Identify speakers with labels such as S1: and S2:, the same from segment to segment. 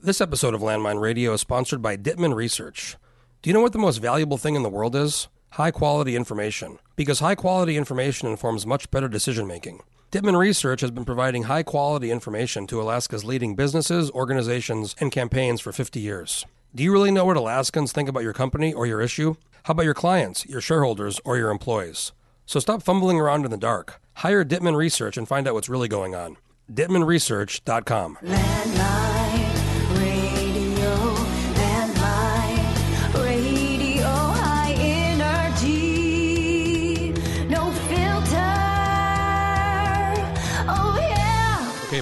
S1: This episode of Landline Radio is sponsored by Dittman Research. Do you know what the most valuable thing in the world is? High quality information. Because high quality information informs much better decision making. Dittman Research has been providing high quality information to Alaska's leading businesses, organizations, and campaigns for 50 years. Do you really know what Alaskans think about your company or your issue? How about your clients, your shareholders, or your employees? So stop fumbling around in the dark. Hire Dittman Research and find out what's really going on. DittmanResearch.com.
S2: Landline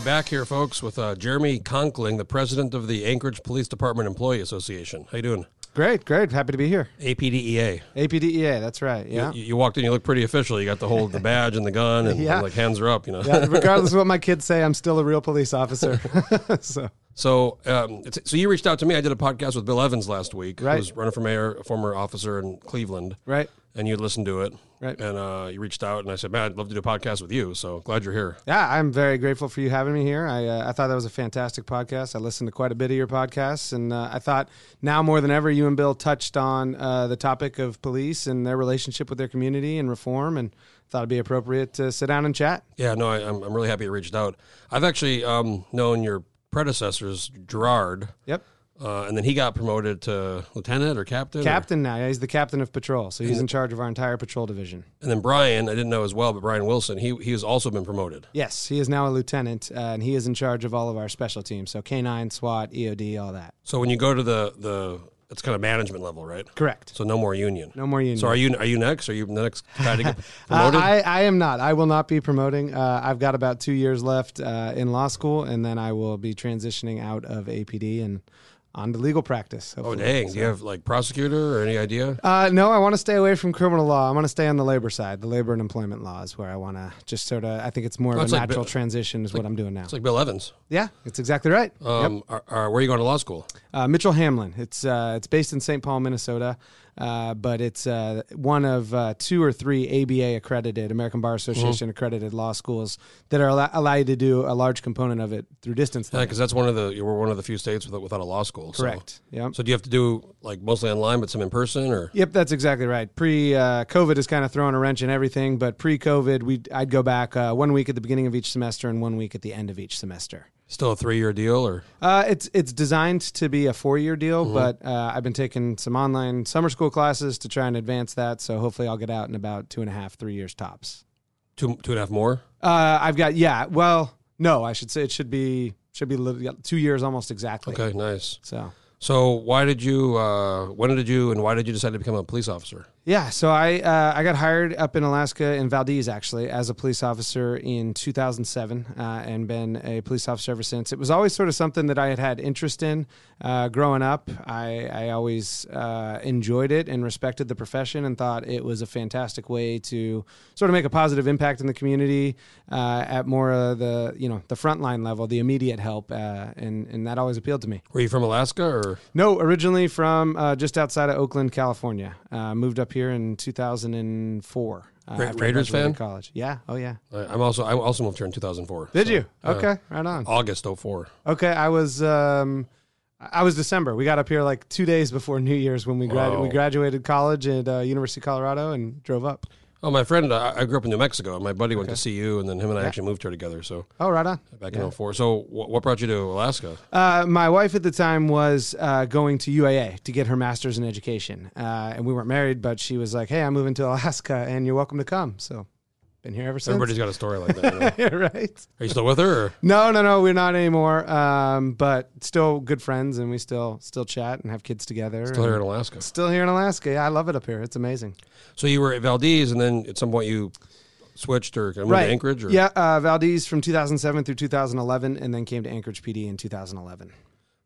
S1: back here, folks, with uh, Jeremy Conkling, the president of the Anchorage Police Department Employee Association. How you doing?
S3: Great, great. Happy to be here.
S1: APDEA.
S3: APDEA, that's right. Yeah.
S1: You, you walked in, you look pretty official. You got the whole the badge and the gun, and
S3: Yeah.
S1: like hands are up. You know.
S3: yeah. Regardless of what my kids say, I'm still a real police officer. so,
S1: So, um, it's, so you reached out to me. I did a podcast with Bill Evans last week,
S3: Right.
S1: who's running for mayor, a former officer in Cleveland,
S3: right.
S1: and you listened to it,
S3: Right.
S1: And uh, you reached out, and I said, "Man, I'd love to do a podcast with you." So glad you're here.
S3: Yeah, I'm very grateful for you having me here. I, uh, I thought that was a fantastic podcast. I listened to quite a bit of your podcasts, and uh, I thought now more than ever, you and Bill touched on uh, the topic of police and their relationship with their community and reform, and thought it'd be appropriate to sit down and chat.
S1: Yeah, no, I, I'm I'm really happy you reached out. I've actually um, known your predecessors, Gerard,
S3: Yep.
S1: Uh, and then he got promoted to lieutenant or captain. or-
S3: Captain now. Yeah, he's the captain of patrol, so he's in charge of our entire patrol division.
S1: and then Brian, I didn't know as well, but Brian Wilson, he he has also been promoted.
S3: Yes, he is now a lieutenant, uh, and he is in charge of all of our special teams. So K9, SWAT, EOD, all that.
S1: So when you go to the the, it's kind of management level, right?
S3: Correct.
S1: So no more union.
S3: No more union.
S1: So are you are you next? Are you the next guy to get
S3: Uh. I, I am not. I will not be promoting. Uh, I've got about two years left uh, in law school, and then I will be transitioning out of APD and on to legal practice.
S1: oh dang! Do you have like prosecutor or any idea?
S3: Uh, no, I want to stay away from criminal law. I want to stay on the labor side. The labor and employment law is where I want to just sort of. I think it's more of a
S1: like
S3: natural
S1: Bill-
S3: transition, is what I'm doing now.
S1: It's like Bill Evans.
S3: yeah, it's exactly right.
S1: Um, are, are, where are you going to law school?
S3: Uh, Mitchell Hamline. It's uh, it's based in St. Paul, Minnesota, uh, but it's uh, one of uh, two or three ABA accredited American Bar Association accredited law schools that are allow, allow you to do a large component of it through distance.
S1: Yeah, because that's one of the you were one of the few states without, without a law school. so-
S3: Correct. Yep.
S1: So do you have to do like mostly online, but some in person, or
S3: Yep, that's exactly right. Pre uh, COVID is kind of throwing a wrench in everything, but pre COVID, we I'd go back uh, one week at the beginning of each semester and one week at the end of each semester.
S1: Still a three year deal, or
S3: Uh, it's it's designed to be a four year deal,
S1: Mm-hmm.
S3: but uh, I've been taking some online summer school classes to try and advance that. So hopefully, I'll get out in about two and a half, three years tops.
S1: two two and a half more?
S3: Uh, I've got yeah. Well, no, I should say it should be should be two years almost exactly.
S1: Okay, nice.
S3: So
S1: So why did you? Uh, when did you? And why did you decide to become a police officer?
S3: Yeah, so I uh, I got hired up in Alaska in Valdez actually as a police officer in 2007 uh, and been a police officer ever since. It was always sort of something that I had had interest in uh, growing up. I I always uh, enjoyed it and respected the profession and thought it was a fantastic way to sort of make a positive impact in the community uh, at more of the you know the frontline level, the immediate help, uh, and and that always appealed to me.
S1: Were you from Alaska, or
S3: No, originally from uh, just outside of Oakland, California. Uh, moved up here in 2004. Uh,
S1: Ra- Raiders fan?
S3: College. Yeah. Oh yeah.
S1: I- I'm also I also moved here in 2004.
S3: Did
S1: so,
S3: you?
S1: uh,
S3: Okay. right on.
S1: August 04.
S3: Okay. I was. Um, I was December. We got up here like two days before New Year's when we grad- we graduated college at uh, University of Colorado and drove up.
S1: Oh, my friend, uh, I grew up in New Mexico. and My buddy went to CU, and then him and I actually moved here together. So
S3: Oh, right on.
S1: back in 04. So wh- what brought you to Alaska?
S3: Uh, my wife at the time was uh, going to UAA to get her master's in education, uh, and we weren't married. But she was like, "Hey, I'm moving to Alaska, and you're welcome to come." So, been here ever since.
S1: Everybody's got a story like that. you
S3: right?
S1: Are you still with her? Or?
S3: No, no, no, we're not anymore. Um, but still good friends, and we still still chat and have kids together.
S1: Still here in Alaska.
S3: still here in Alaska. Yeah, I love it up here. It's amazing.
S1: So you were at Valdez, and then at some point you switched or moved to Anchorage? Or?
S3: Yeah, uh, Valdez from 2007 through 2011, and then came to Anchorage PD in 2011.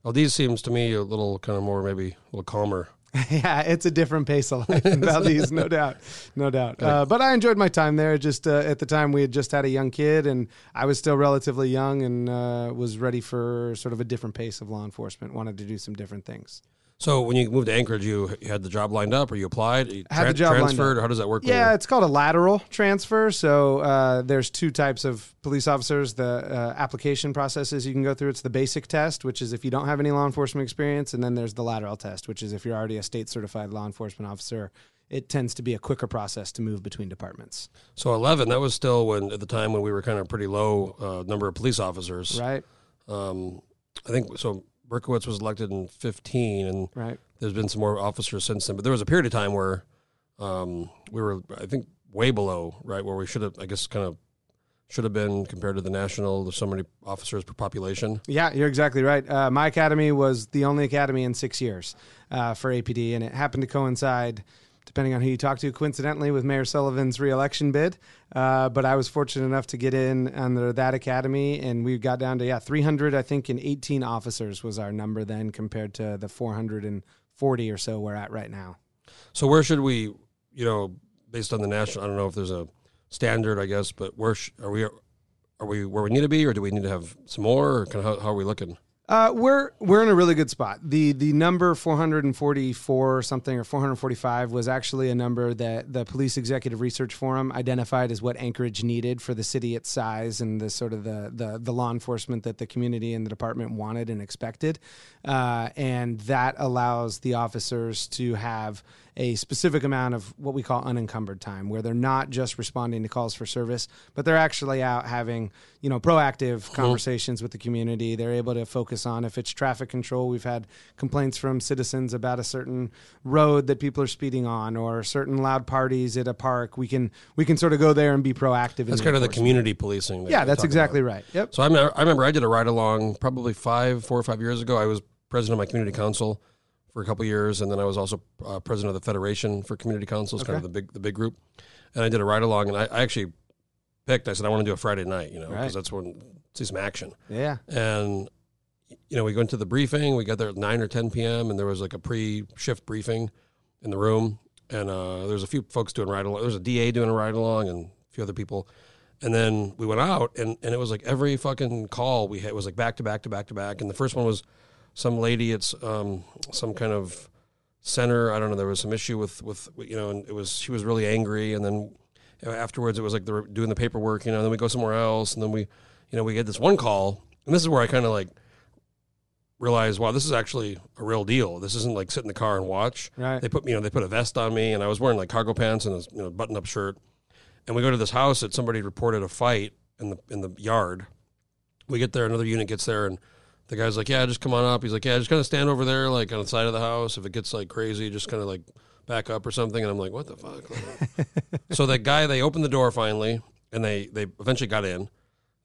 S1: Valdez seems to me a little kind of more, maybe a little calmer.
S3: yeah, it's a different pace of life in Valdez, no doubt, no doubt. Uh, but I enjoyed my time there. Just uh, at the time, we had just had a young kid, and I was still relatively young, and uh, was ready for sort of a different pace of law enforcement. Wanted to do some different things.
S1: So when you moved to Anchorage, you, you had the job lined up, or you applied, you
S3: Had the job
S1: transferred, or how does that work?
S3: Yeah, it's called a lateral transfer. So uh, there's two types of police officers. The uh, application processes you can go through. It's the basic test, which is if you don't have any law enforcement experience, and then there's the lateral test, which is if you're already a state certified law enforcement officer. It tends to be a quicker process to move between departments.
S1: So eleven, that was still when at the time when we were kind of pretty low uh, number of police officers.
S3: Right.
S1: Um, I think so. Berkowitz was elected in fifteen, and
S3: Right.
S1: there's been some more officers since then. But there was a period of time where um, we were, I think, way below right where we should have, I guess, kind of should have been compared to the national. There's so many officers per population.
S3: Yeah, you're exactly right. Uh, my academy was the only academy in six years uh, for APD, and it happened to coincide, depending on who you talk to, coincidentally with Mayor Sullivan's reelection bid. Uh, but I was fortunate enough to get in under that academy, and we got down to yeah 300, I think, and 18 officers was our number then, compared to the 440 or so we're at right now.
S1: So where should we, you know, based on the national? I don't know if there's a standard, I guess, but where sh- are we? Are we where we need to be, or do we need to have some more? Or kind of how, how are we looking?
S3: Uh, we're we're in a really good spot. the The number 444 or something or 445 was actually a number that the Police Executive Research Forum identified as what Anchorage needed for the city its size and the sort of the the, the law enforcement that the community and the department wanted and expected, uh, and that allows the officers to have a specific amount of what we call unencumbered time, where they're not just responding to calls for service, but they're actually out having, you know, proactive conversations with the community. They're able to focus on if it's traffic control. We've had complaints from citizens about a certain road that people are speeding on, or certain loud parties at a park. We can we can sort of go there and be proactive.
S1: That's
S3: in
S1: kind of the community policing. that
S3: Yeah, that's exactly
S1: about.
S3: right. Yep.
S1: So I remember, I remember I did a ride along probably five, four or five years ago. I was president of my community council for a couple years, and then I was also uh, president of the Federation for Community Councils, kind of the big the big group. And I did a ride along, and I, I actually picked. I said I want to do a Friday night, you know, because
S3: Right.
S1: that's when see some action.
S3: Yeah.
S1: And you know, we go into the briefing. We got there at nine or ten p.m. and there was like a pre-shift briefing in the room, and uh, there was a few folks doing ride along. There was a DA doing a ride along, and a few other people. And then we went out, and, and it was like every fucking call we had was like back to back to back to back. And the first one was some lady. It's um, some kind of center. I don't know. There was some issue with with you know, and it was she was really angry. And then afterwards, it was like they were doing the paperwork. You know, and then we go somewhere else, and then we, you know, we get this one call, and this is where I kind of like realize, wow, this is actually a real deal. This isn't like sit in the car and watch.
S3: Right.
S1: They put you know they put a vest on me, and I was wearing like cargo pants and a you know, button up shirt. And we go to this house that somebody reported a fight in the in the yard. We get there, another unit gets there, and the guy's like, "Yeah, just come on up." He's like, "Yeah, just kind of stand over there, like on the side of the house. If it gets like crazy, just kind of like back up or something." And I'm like, "What the fuck?" so that guy, they opened the door finally, and they they eventually got in,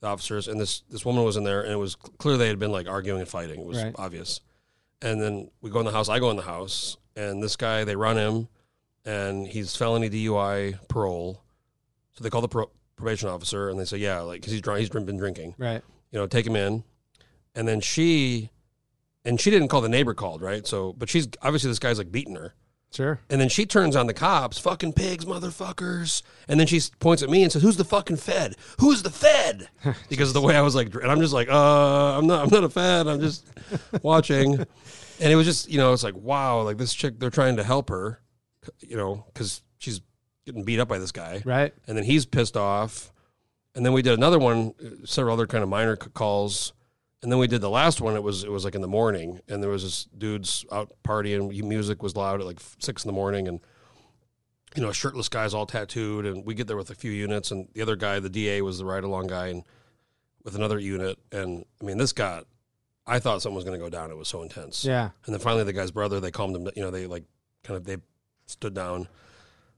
S1: the officers, and this this woman was in there, and it was clear they had been like arguing and fighting. It was
S3: Right.
S1: obvious. And then we go in the house. I go in the house, and this guy, they run him, and he's felony DUI parole. So they call the pro- probation officer, and they say, "Yeah, like because he's drunk, he's been drinking."
S3: Right.
S1: you know, take him in. And then she, and she didn't call the neighbor called, right? So, but she's obviously this guy's like beating her.
S3: Sure.
S1: And then she turns on the cops, fucking pigs, motherfuckers. And then she points at me and says, "Who's the fucking Fed? Who's the Fed?" Because of the way I was like, and I'm just like, "Uh, I'm not, I'm not a Fed. I'm just watching." And it was just, you know, it's like, wow, like this chick, they're trying to help her, you know, because she's getting beat up by this guy
S3: Right.
S1: and then he's pissed off. And then we did another one, uh, several other kind of minor calls, and then we did the last one. It was it was like in the morning, and there was this dude's out partying. Music was loud at like six in the morning, and you know, shirtless guys all tattooed. And we get there with a few units, and the other guy, the DA, was the ride along guy, and with another unit. And I mean, this got. I thought something was going to go down. It was so intense.
S3: Yeah.
S1: And then finally, the guy's brother, they calmed him. You know, they like kind of they stood down.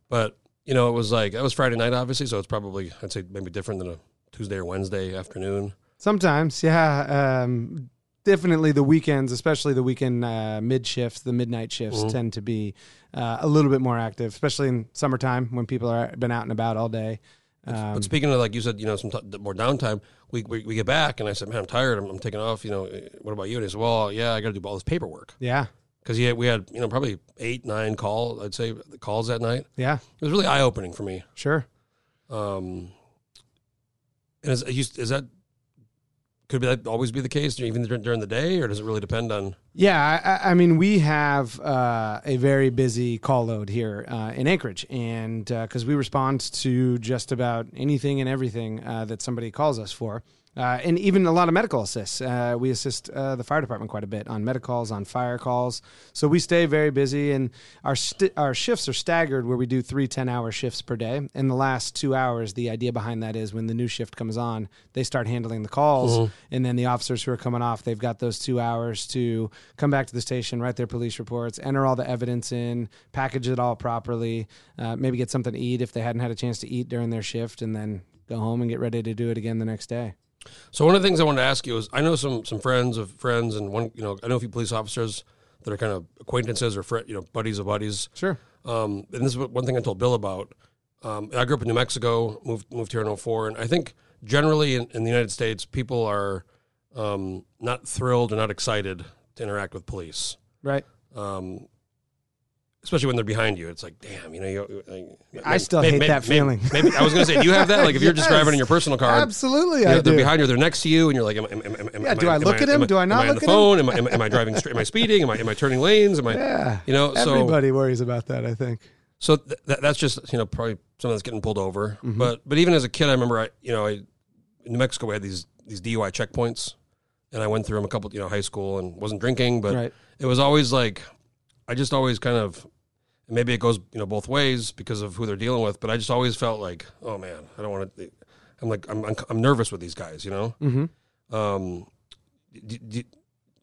S1: But you know, it was like that was Friday night, obviously. So it's probably I'd say maybe different than a Tuesday or Wednesday afternoon.
S3: Sometimes, yeah. Um, definitely the weekends, especially the weekend uh, mid shifts, the midnight shifts
S1: Mhm.
S3: tend to be uh, a little bit more active, especially in summertime when people are been out and about all day. Um,
S1: but speaking of like you said, you know, some t- more downtime. We, we we get back, and I said, "Man, I'm tired. I'm, I'm taking off." You know, "Eh, what about you? And he said, "Well, yeah, I got to do all this paperwork
S3: yeah,
S1: because we had you know probably eight, nine calls. I'd say calls that night.
S3: yeah,
S1: It was really eye opening for me.
S3: sure.
S1: Um, and is is that could that always be the case, even during the day, or does it really depend on?
S3: Yeah, I, I mean, we have uh, a very busy call load here uh, in Anchorage, and because we respond to just about anything and everything uh, that somebody calls us for. Uh, and even a lot of medical assists. Uh, we assist uh, the fire department quite a bit on medical calls, on fire calls. So we stay very busy, and our st- our shifts are staggered, where we do three 10 hour shifts per day. In the last two hours, the idea behind that is when the new shift comes on, they start handling the calls, and then the officers who are coming off, they've got those two hours to come back to the station, write their police reports, enter all the evidence in, package it all properly, uh, maybe get something to eat if they hadn't had a chance to eat during their shift, and then go home and get ready to do it again the next day.
S1: So one of the things I wanted to ask you is, I know some some friends of friends, and one, you know, I know a few police officers that are kind of acquaintances or fri you know buddies of buddies.
S3: Sure.
S1: Um, and this is what- one thing I told Bill about. Um, I grew up in New Mexico, moved moved here in 04, and I think generally in, in the United States, people are um, not thrilled or not excited to interact with police,
S3: Right.
S1: um, especially when they're behind you. It's like, damn, you know. You, uh,
S3: I still hate that feeling.
S1: Maybe, I was going to say, do you have that? Like, if you're just driving in your personal car,
S3: Absolutely,
S1: you
S3: I
S1: they're
S3: do.
S1: behind you, they're next to you, and you're like, am, am, am, am,
S3: Yeah, do I look at him? Do I not
S1: am I on
S3: look
S1: the
S3: at him?
S1: phone? Am I, am, I- am I driving straight? Am I speeding? Am I, am I turning lanes? Am I,
S3: Yeah.
S1: you know, so
S3: Everybody worries about that, I think.
S1: so th- that, that's just you know probably someone that's getting pulled over.
S3: Mm-hmm.
S1: But but even as a kid, I remember I you know I in New Mexico we had these these DUI checkpoints, and I went through them a couple you know high school and wasn't drinking, but
S3: Right.
S1: it was always like I just always kind of and maybe it goes you know both ways because of who they're dealing with, but I just always felt like oh man, I don't want to. I'm like I'm I'm, I'm nervous with these guys, you know.
S3: Mm-hmm.
S1: Um, do, do,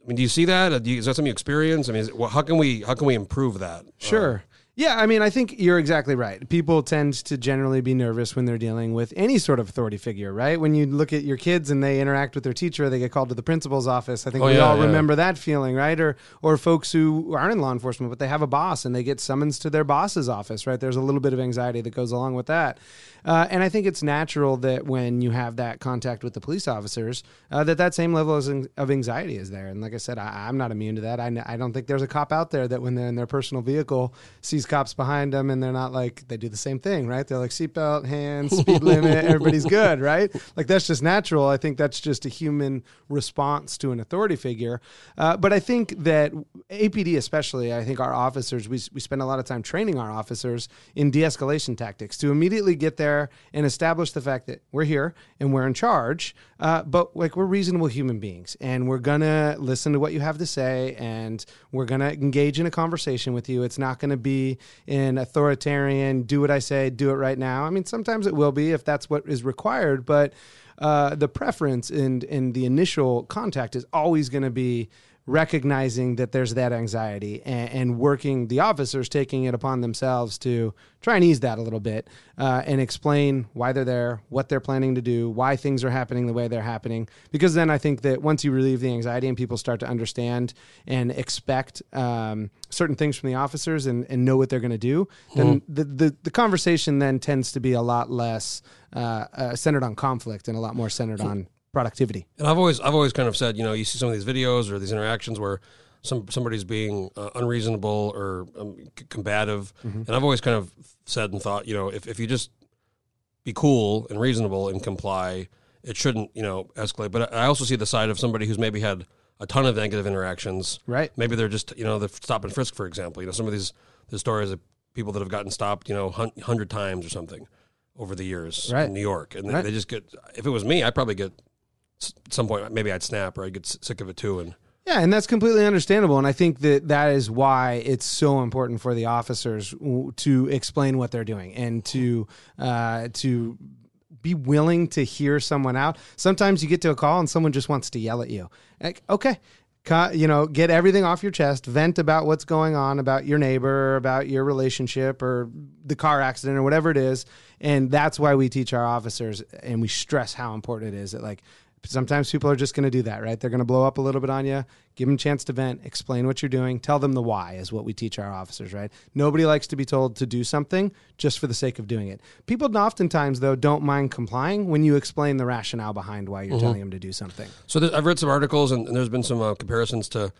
S1: I mean, do you see that? Uh, Do you, is that something you experience? I mean, is well, how can we how can we improve that?
S3: Sure. Yeah, I mean, I think you're exactly right. People tend to generally be nervous when they're dealing with any sort of authority figure, right? When you look at your kids and they interact with their teacher, they get called to the principal's office. I think
S1: Oh,
S3: we
S1: yeah,
S3: all
S1: yeah.
S3: remember that feeling, right? Or or folks who aren't in law enforcement but they have a boss and they get summons to their boss's office, right? There's a little bit of anxiety that goes along with that. Uh, and I think it's natural that when you have that contact with the police officers, uh, that that same level of of anxiety is there. And like I said, I, I'm not immune to that. I, I don't think there's a cop out there that when they're in their personal vehicle sees cops behind them and they're not like they do the same thing, right? They're like seatbelt, hands, speed limit, everybody's good, right? Like that's just natural. I think that's just a human response to an authority figure. Uh, but I think that APD, especially, I think our officers, we, we spend a lot of time training our officers in de escalation tactics to immediately get there and establish the fact that we're here and we're in charge. Uh, but like we're reasonable human beings and we're gonna listen to what you have to say and we're gonna engage in a conversation with you. It's not gonna be an authoritarian, do what I say, do it right now. I mean, sometimes it will be if that's what is required, but uh, the preference and and the initial contact is always going to be recognizing that there's that anxiety and, and working the officers taking it upon themselves to try and ease that a little bit uh, and explain why they're there what they're planning to do why things are happening the way they're happening. Because then i think that once you relieve the anxiety and people start to understand and expect um, certain things from the officers and, and know what they're going to do then the, the, the conversation then tends to be a lot less uh, uh, centered on conflict and a lot more centered on productivity
S1: And I've always I've always kind of said, you know, you see some of these videos or these interactions where some somebody's being uh, unreasonable or um, c- combative, and I've always kind of said and thought, you know, if if you just be cool and reasonable and comply, it shouldn't, you know, escalate. But I also see the side of somebody who's maybe had a ton of negative interactions.
S3: right
S1: Maybe they're just, you know, the stop and frisk, for example. You know, some of these the stories of people that have gotten stopped, you know, hundred times or something over the years
S3: Right.
S1: in New York, and they,
S3: Right.
S1: they just get. If it was me, I'd probably get some point maybe I'd snap or I'd get sick of it too. And
S3: Yeah, and that's completely understandable. And I think that that is why it's so important for the officers to explain what they're doing and to uh, to be willing to hear someone out. Sometimes you get to a call and someone just wants to yell at you. Like, okay. You know, get everything off your chest, vent about what's going on, about your neighbor, about your relationship, or the car accident, or whatever it is. And that's why we teach our officers and we stress how important it is that, like, sometimes people are just going to do that, right? They're going to blow up a little bit on you, give them a chance to vent, explain what you're doing, tell them the why is what we teach our officers, right? Nobody likes to be told to do something just for the sake of doing it. People oftentimes, though, don't mind complying when you explain the rationale behind why you're telling them to do something.
S1: so there, I've read some articles and, and there's been some uh, comparisons to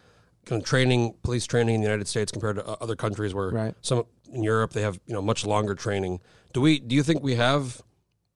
S1: kind of training, police training in the United States compared to uh, other countries where
S3: Right.
S1: some in Europe they have you know much longer training. Do we? Do you think we have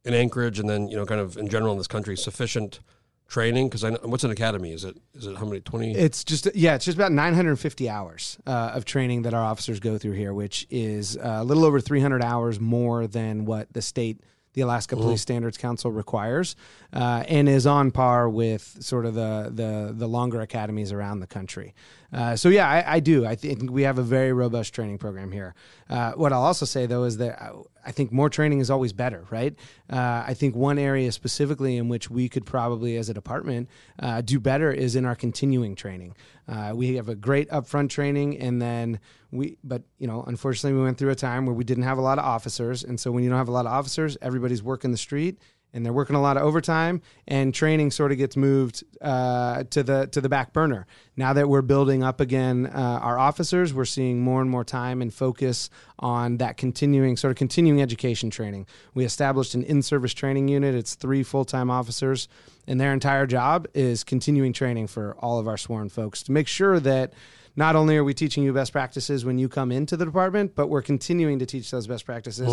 S1: in Anchorage and then you know kind of in general in this country sufficient training? Because I know, what's an academy? Is it is it how many twenty?
S3: It's just yeah, it's just about 950 hours uh, of training that our officers go through here, which is uh, a little over 300 hours more than what the state, the Alaska Police Standards Council requires, uh, and is on par with sort of the the the longer academies around the country. Uh, so yeah, I, I do. I think we have a very robust training program here. Uh, what I'll also say though is that I, I think more training is always better, right? Uh, I think one area specifically in which we could probably, as a department, uh, do better is in our continuing training. Uh, we have a great upfront training, and then we, but you know, unfortunately, we went through a time where we didn't have a lot of officers, and so when you don't have a lot of officers, everybody's working the street and they're working a lot of overtime and training sort of gets moved uh, to the to the back burner. Now that we're building up again uh, our officers we're seeing more and more time and focus on that continuing sort of continuing education training. We established an in-service training unit. It's three full-time officers and their entire job is continuing training for all of our sworn folks to make sure that not only are we teaching you best practices when you come into the department but we're continuing to teach those best practices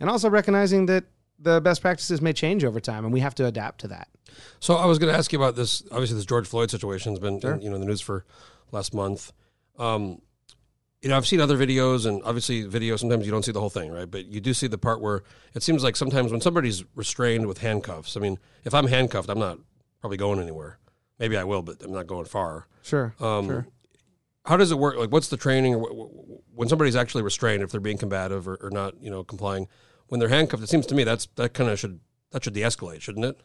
S3: and also recognizing that the best practices may change over time, and we have to adapt to that.
S1: So I was going to ask you about this. Obviously, this George Floyd situation has been in, you know in the news for last month. Um, you know, I've seen other videos, and obviously, video. Sometimes you don't see the whole thing, right? But you do see the part where it seems like sometimes when somebody's restrained with handcuffs. I mean, if I'm handcuffed, I'm not probably going anywhere. Maybe I will, but I'm not going far.
S3: Sure.
S1: Um,
S3: sure.
S1: How does it work? Like, what's the training? Or wh- wh- when somebody's actually restrained, if they're being combative or, or not, you know, complying, when they're handcuffed, it seems to me that's that kind of should that should de-escalate, shouldn't it?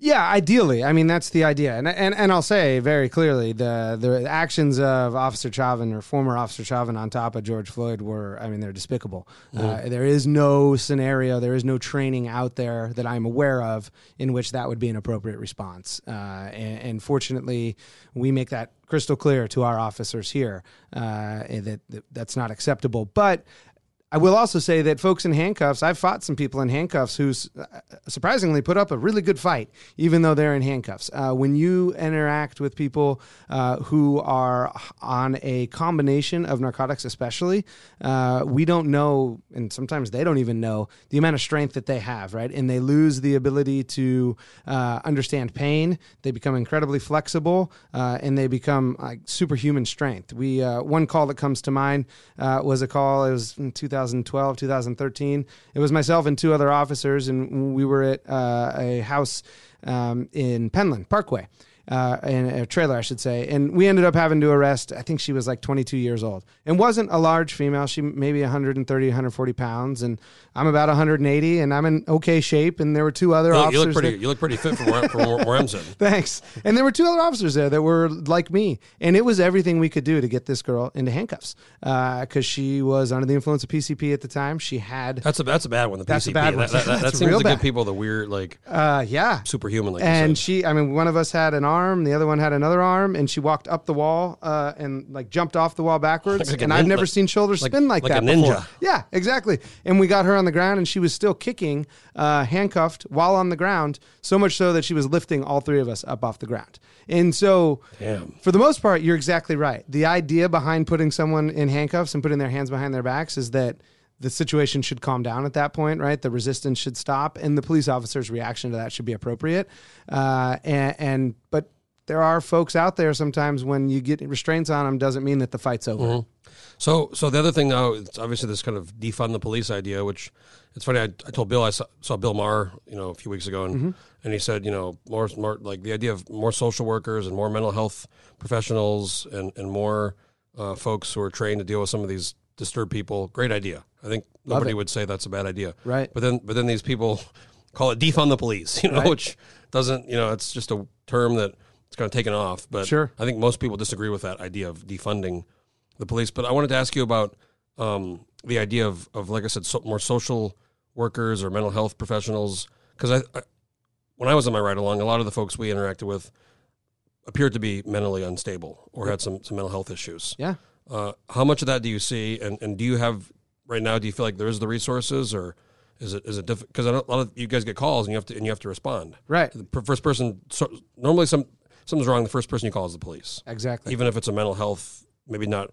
S3: Yeah, ideally. I mean, that's the idea. And, and and I'll say very clearly the the actions of Officer Chauvin or former Officer Chauvin on top of George Floyd were, I mean, they're despicable. Uh, there is no scenario, there is no training out there that I'm aware of in which that would be an appropriate response. Uh, and, and fortunately, we make that crystal clear to our officers here uh, that, that that's not acceptable. But I will also say that folks in handcuffs, I've fought some people in handcuffs who uh, surprisingly put up a really good fight, even though they're in handcuffs. Uh, when you interact with people uh, who are on a combination of narcotics, especially, uh, we don't know, and sometimes they don't even know the amount of strength that they have, right? And they lose the ability to uh, understand pain. They become incredibly flexible, uh, and they become like superhuman strength. We one call that comes to mind was a call. It was in 2000. 2012, 2013. It was myself and two other officers, and we were at uh, a house um, in Penland Parkway. Uh, in a trailer, I should say, and we ended up having to arrest. I think she was like 22 years old, and wasn't a large female. She maybe 130, 140 pounds, and I'm about 180, and I'm in okay shape. And there were two other
S1: You look,
S3: officers.
S1: you look pretty. You look pretty fit for, where, from where I'm sitting.
S3: Thanks. And there were two other officers there that were like me, and it was everything we could do to get this girl into handcuffs because she was under the influence of PCP at the time. She had,
S1: That's a that's a bad one. The
S3: That's a bad one.
S1: That, that, that, that seems to
S3: bad.
S1: give people the weird, like
S3: uh, yeah,
S1: superhuman, like
S3: and she, I mean, one of us had an arm, the other one had another arm, and she walked up the wall uh, and like jumped off the wall backwards.
S1: Like
S3: and I've never
S1: like-
S3: seen shoulders
S1: like-
S3: spin like,
S1: like a
S3: that
S1: ninja.
S3: before. Yeah, exactly. And we got her on the ground, and she was still kicking, uh, handcuffed while on the ground, so much so that she was lifting all three of us up off the ground. And so,
S1: Damn.
S3: for the most part, you're exactly right. The idea behind putting someone in handcuffs and putting their hands behind their backs is that the situation should calm down at that point, right? The resistance should stop, and the police officer's reaction to that should be appropriate. Uh, and, and but there are folks out there sometimes when you get restraints on them doesn't mean that the fight's over.
S1: Mm-hmm. So, so the other thing now, it's obviously this kind of defund the police idea, which it's funny. I, I told Bill I saw, saw Bill Maher, you know, a few weeks ago, and
S3: Mm-hmm.
S1: and he said, you know, more more like the idea of more social workers and more mental health professionals and and more uh, folks who are trained to deal with some of these disturbed people. Great idea. I think nobody
S3: it.
S1: would say that's a bad idea,
S3: Right.
S1: But then, but then these people call it defund the police, you know,
S3: Right.
S1: which doesn't, you know, it's just a term that it's kind of taken off. But
S3: Sure.
S1: I think most people disagree with that idea of defunding the police. But I wanted to ask you about um, the idea of, of, like I said, so, more social workers or mental health professionals. Because I, I, when I was on my ride along, a lot of the folks we interacted with appeared to be mentally unstable or had some, some mental health issues.
S3: Yeah.
S1: Uh, how much of that do you see, and, and do you have right now? Do you feel like there is the resources, or is it is it difficult? Because a lot of you guys get calls and you have to and you have to respond.
S3: Right.
S1: The first person. So, normally, some something's wrong. The first person you call is the police
S3: Exactly.
S1: even if it's a mental health, maybe not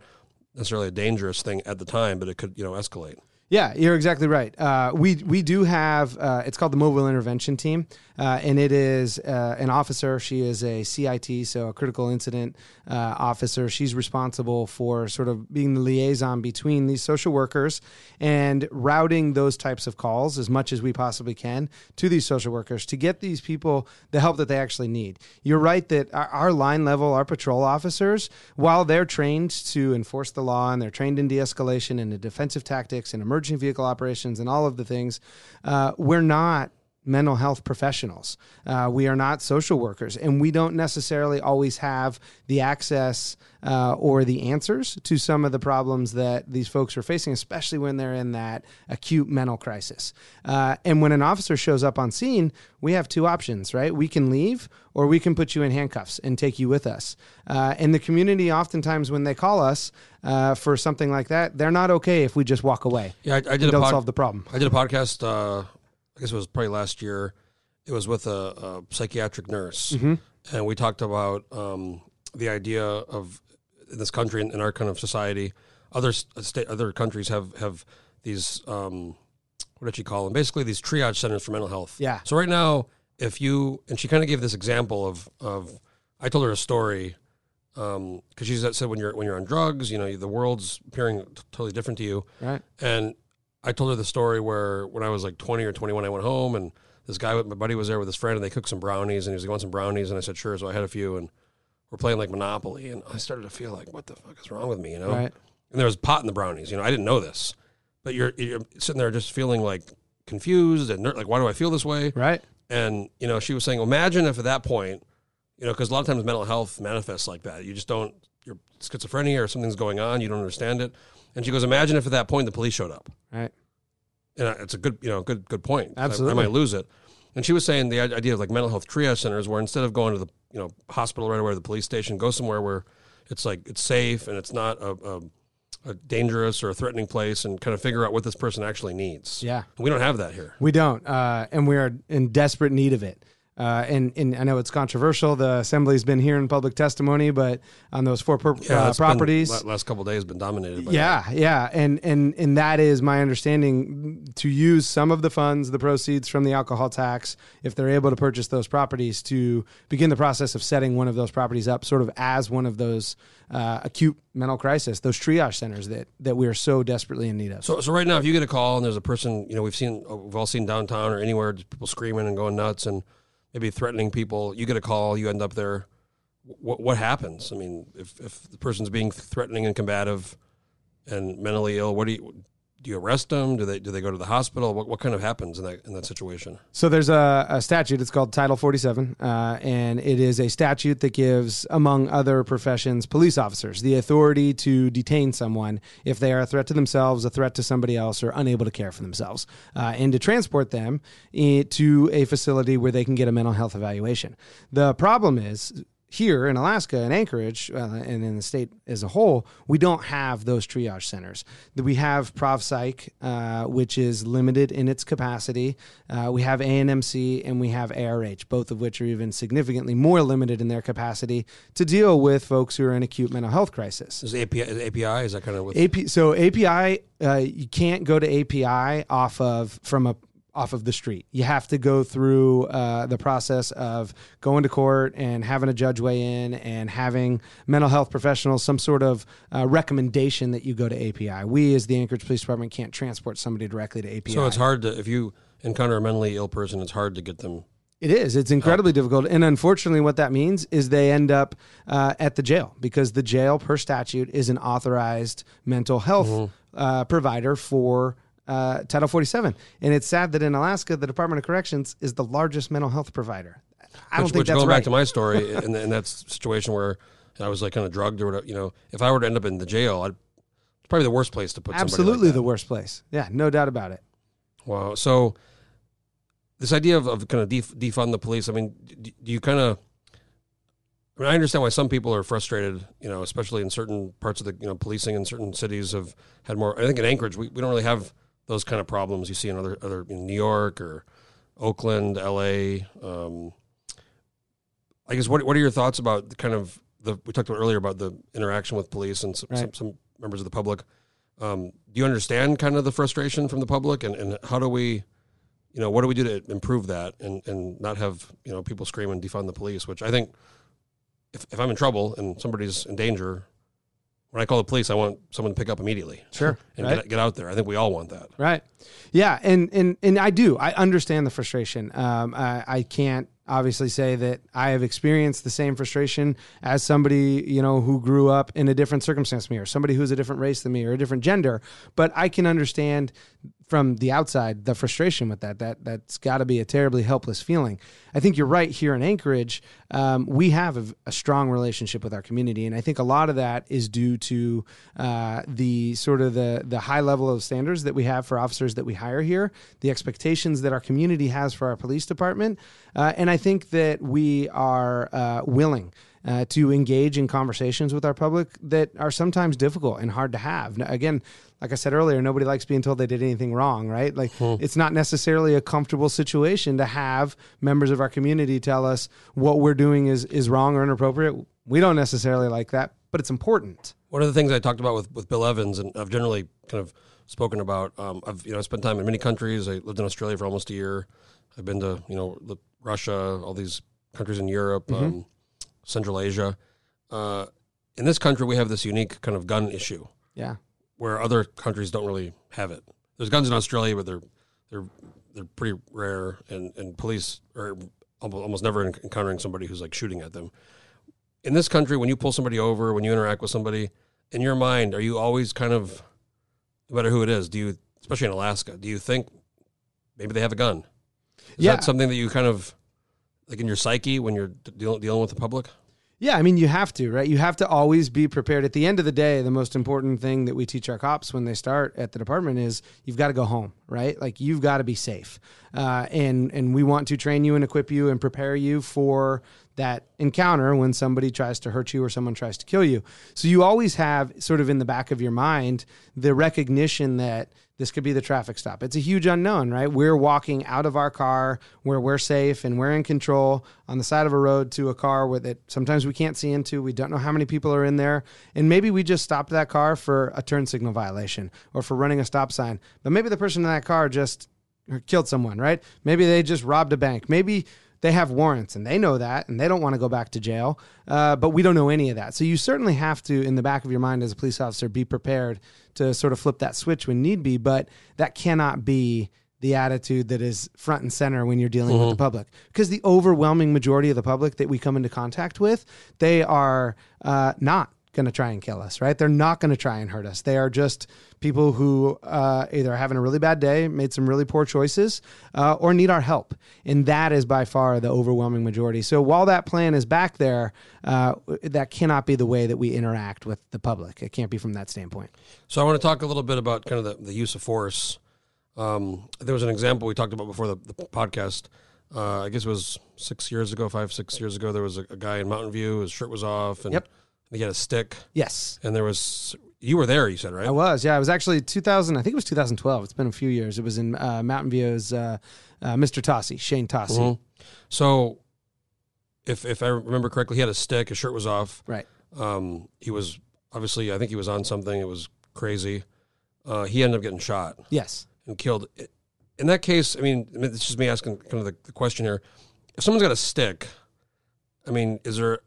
S1: necessarily a dangerous thing at the time, but it could, you know, escalate.
S3: Yeah, you're exactly right. Uh, we we do have uh, it's called the Mobile Intervention Team, uh, and it is uh, an officer. She is a CIT, so a critical incident uh, officer. She's responsible for sort of being the liaison between these social workers and routing those types of calls as much as we possibly can to these social workers to get these people the help that they actually need. You're right that our, our line level, our patrol officers, while they're trained to enforce the law and they're trained in de-escalation and in defensive tactics and emergency vehicle operations and all of the things, uh, we're not mental health professionals. Uh, we are not social workers, and we don't necessarily always have the access uh, or the answers to some of the problems that these folks are facing, especially when they're in that acute mental crisis. Uh, and when an officer shows up on scene, we have two options, right? We can leave, or we can put you in handcuffs and take you with us. Uh, and the community, oftentimes, when they call us uh, for something like that, they're not okay if we just walk away.
S1: Yeah, I, I did
S3: don't
S1: pod-
S3: solve the problem.
S1: I did a podcast. Uh, I guess it was probably last year. It was with a, a psychiatric nurse, and we talked about um, the idea of in this country in, in our kind of society. Other state, other countries have have these um, what did she call them? Basically, these triage centers for mental health.
S3: Yeah.
S1: So right now, if you and she kind of gave this example of of I told her a story because she said when you're when you're on drugs, you know, the world's appearing t- totally different to you.
S3: Right.
S1: And I told her the story where when I was like 20 or 21, I went home and this guy, my buddy was there with his friend and they cooked some brownies and he was like, "Want some brownies? And I said, sure. So I had a few and we're playing like Monopoly. And I started to feel like, what the fuck is wrong with me? You know?
S3: Right.
S1: And there was pot in the brownies. You know, I didn't know this, but you're, you're sitting there just feeling like confused and like, why do I feel this way?
S3: Right.
S1: And, you know, she was saying, imagine if at that point, you know, because a lot of times mental health manifests like that. You just don't, you're schizophrenia or something's going on, you don't understand it. And she goes, imagine if at that point the police showed up.
S3: Right.
S1: And it's a good, you know, good, good point. I- I, might lose it. And she was saying the idea of like mental health triage centers, where instead of going to the, you know, hospital right away or the police station, go somewhere where it's like it's safe and it's not a, a, a dangerous or a threatening place, and kind of figure out what this person actually needs.
S3: Yeah.
S1: And we don't have that here.
S3: We don't, uh, and we are in desperate need of it. Uh, and, and I know it's controversial. The assembly's been hearing public testimony, but on those four per, uh,
S1: it's been-
S3: properties,
S1: last couple days been dominated. By
S3: yeah, yeah, and and and that is my understanding to use some of the funds, the proceeds from the alcohol tax, if they're able to purchase those properties, to begin the process of setting one of those properties up, sort of as one of those uh, acute mental crisis, those triage centers that that we are so desperately in need of.
S1: So, so right now, if you get a call and there's a person, you know, we've seen, we've all seen downtown or anywhere, people screaming and going nuts and maybe threatening people. You get a call, you end up there. What what happens? I mean, if if the person's being threatening and combative and mentally ill, what do you do? You arrest them? Do they do they go to the hospital? What what kind of happens in that in that situation?
S3: So there's a, a statute. It's called Title 47, uh, and it is a statute that gives, among other professions, police officers the authority to detain someone if they are a threat to themselves, a threat to somebody else, or unable to care for themselves, uh, and to transport them to a facility where they can get a mental health evaluation. The problem is here in Alaska and Anchorage uh, and in the state as a whole, we don't have those triage centers. We have ProvPsych, uh, which is limited in its capacity. Uh, we have ANMC and we have ARH, both of which are even significantly more limited in their capacity to deal with folks who are in acute mental health crisis.
S1: Is API is API is that kind of with
S3: AP, so API, uh, you can't go to API off of from a off of the street. You have to go through uh, the process of going to court and having a judge weigh in and having mental health professionals some sort of uh, recommendation that you go to API. We, as the Anchorage Police Department, can't transport somebody directly to API.
S1: so it's hard to if you encounter a mentally ill person, it's hard to get them.
S3: It is. It's incredibly difficult. And unfortunately, what that means is they end up uh, at the jail because the jail, per statute, is an authorized mental health uh, provider for uh, Title 47. And it's sad that in Alaska, the Department of Corrections is the largest mental health provider. I don't
S1: which,
S3: think
S1: which
S3: that's
S1: going
S3: right.
S1: back to my story in, in that situation where I was like kind of drugged or whatever. You know, if I were to end up in the jail, I'd it's probably the worst place to put. somebody like
S3: Absolutely the worst place. Yeah, no doubt about it.
S1: Wow. So this idea of, of kind of def- defund the police. I mean, do, do you kind of? I mean, I understand why some people are frustrated. You know, especially in certain parts of the you know policing in certain cities have had more. I think in Anchorage we, we don't really have those kind of problems you see in other other in New York or Oakland, L.A. Um, I guess what what are your thoughts about the kind of the we talked about earlier about the interaction with police and some, some, some members of the public. Um, do you understand kind of the frustration from the public, and, and how do we, you know, what do we do to improve that and, and not have you know people scream and defund the police? Which I think, if, if I'm in trouble and somebody's in danger, when I call the police, I want someone to pick up immediately.
S3: Sure,
S1: and
S3: right.
S1: get, get out there. I think we all want that.
S3: Right. Yeah, and and and I do. I understand the frustration. Um, I, I can't obviously say that I have experienced the same frustration as somebody you know who grew up in a different circumstance than me, or somebody who's a different race than me, or a different gender. But I can understand from the outside the frustration with that. That that's got to be a terribly helpless feeling. I think you're right. Here in Anchorage, um, we have a, a strong relationship with our community, and I think a lot of that is due to uh, the sort of the the high level of standards that we have for officers that we hire here, the expectations that our community has for our police department, uh, and I think that we are uh, willing uh, to engage in conversations with our public that are sometimes difficult and hard to have. Again, like I said earlier, nobody likes being told they did anything wrong, right? Like it's not necessarily a comfortable situation to have members of our community tell us what we're doing is is wrong or inappropriate. We don't necessarily like that, but it's important.
S1: One of the things I talked about with, with Bill Evans, and I've generally kind of spoken about. Um, I've you know spent time in many countries. I lived in Australia for almost a year. I've been to you know Russia, all these countries in Europe, um, Central Asia. Uh, in this country, we have this unique kind of gun issue
S3: Yeah.
S1: where other countries don't really have it. There's guns in Australia, but they're they're they're pretty rare, and and police are almost, never encountering somebody who's like shooting at them. In this country, when you pull somebody over, when you interact with somebody, in your mind, are you always kind of, no matter who it is, do you, especially in Alaska, do you think maybe they have a gun? Is
S3: Yeah.
S1: that something that you kind of like in your psyche when you're dealing dealing with the public?
S3: Yeah, I mean, you have to, right? You have to always be prepared. At the end of the day, the most important thing that we teach our cops when they start at the department is you've got to go home, right? Like you've got to be safe, uh, and and we want to train you and equip you and prepare you for that encounter when somebody tries to hurt you or someone tries to kill you. So you always have sort of in the back of your mind the recognition that this could be the traffic stop. It's a huge unknown, right? We're walking out of our car where we're safe and we're in control on the side of a road to a car that sometimes we can't see into. We don't know how many people are in there. And maybe we just stopped that car for a turn signal violation or for running a stop sign. But maybe the person in that car just killed someone, right? Maybe they just robbed a bank. Maybe they have warrants and they know that and they don't want to go back to jail. Uh, but we don't know any of that. So you certainly have to, in the back of your mind as a police officer, be prepared to sort of flip that switch when need be. But that cannot be the attitude that is front and center when you're dealing with the public because the overwhelming majority of the public that we come into contact with they are uh, not going to try and kill us right they're not going to try and hurt us they are just people who uh, either are having a really bad day made some really poor choices uh, or need our help and that is by far the overwhelming majority so while that plan is back there uh, that cannot be the way that we interact with the public it can't be from that standpoint
S1: So I want to talk a little bit about kind of the, the use of force. Um, there was an example we talked about before the, the podcast. Uh, I guess it was six years ago, five, six years ago. There was a, a guy in Mountain View. His shirt was off, and
S3: Yep.
S1: He had a stick.
S3: yes
S1: And there was you were there. You said right?
S3: I was, yeah. It was actually 2000. I think it was 2012. It's been a few years. It was in uh, Mountain View's uh, uh, Mr. Tossi, Shane Tossi.
S1: Mhm. So, if if I remember correctly, he had a stick. His shirt was off.
S3: Right.
S1: Um, he was obviously, I think he was on something. It was crazy. Uh, he ended up getting shot
S3: Yes.
S1: and killed. In that case, I mean, I mean, it's just me asking kind of the, the question here. If someone's got a stick, I mean, is there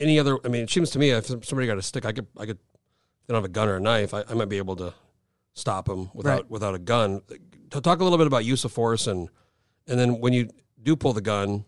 S1: any other? I mean, it seems to me if somebody got a stick, I could, I could, they don't have a gun or a knife, I, I might be able to stop them without
S3: Right.
S1: without a gun. To talk a little bit about use of force and and then when you do pull the gun,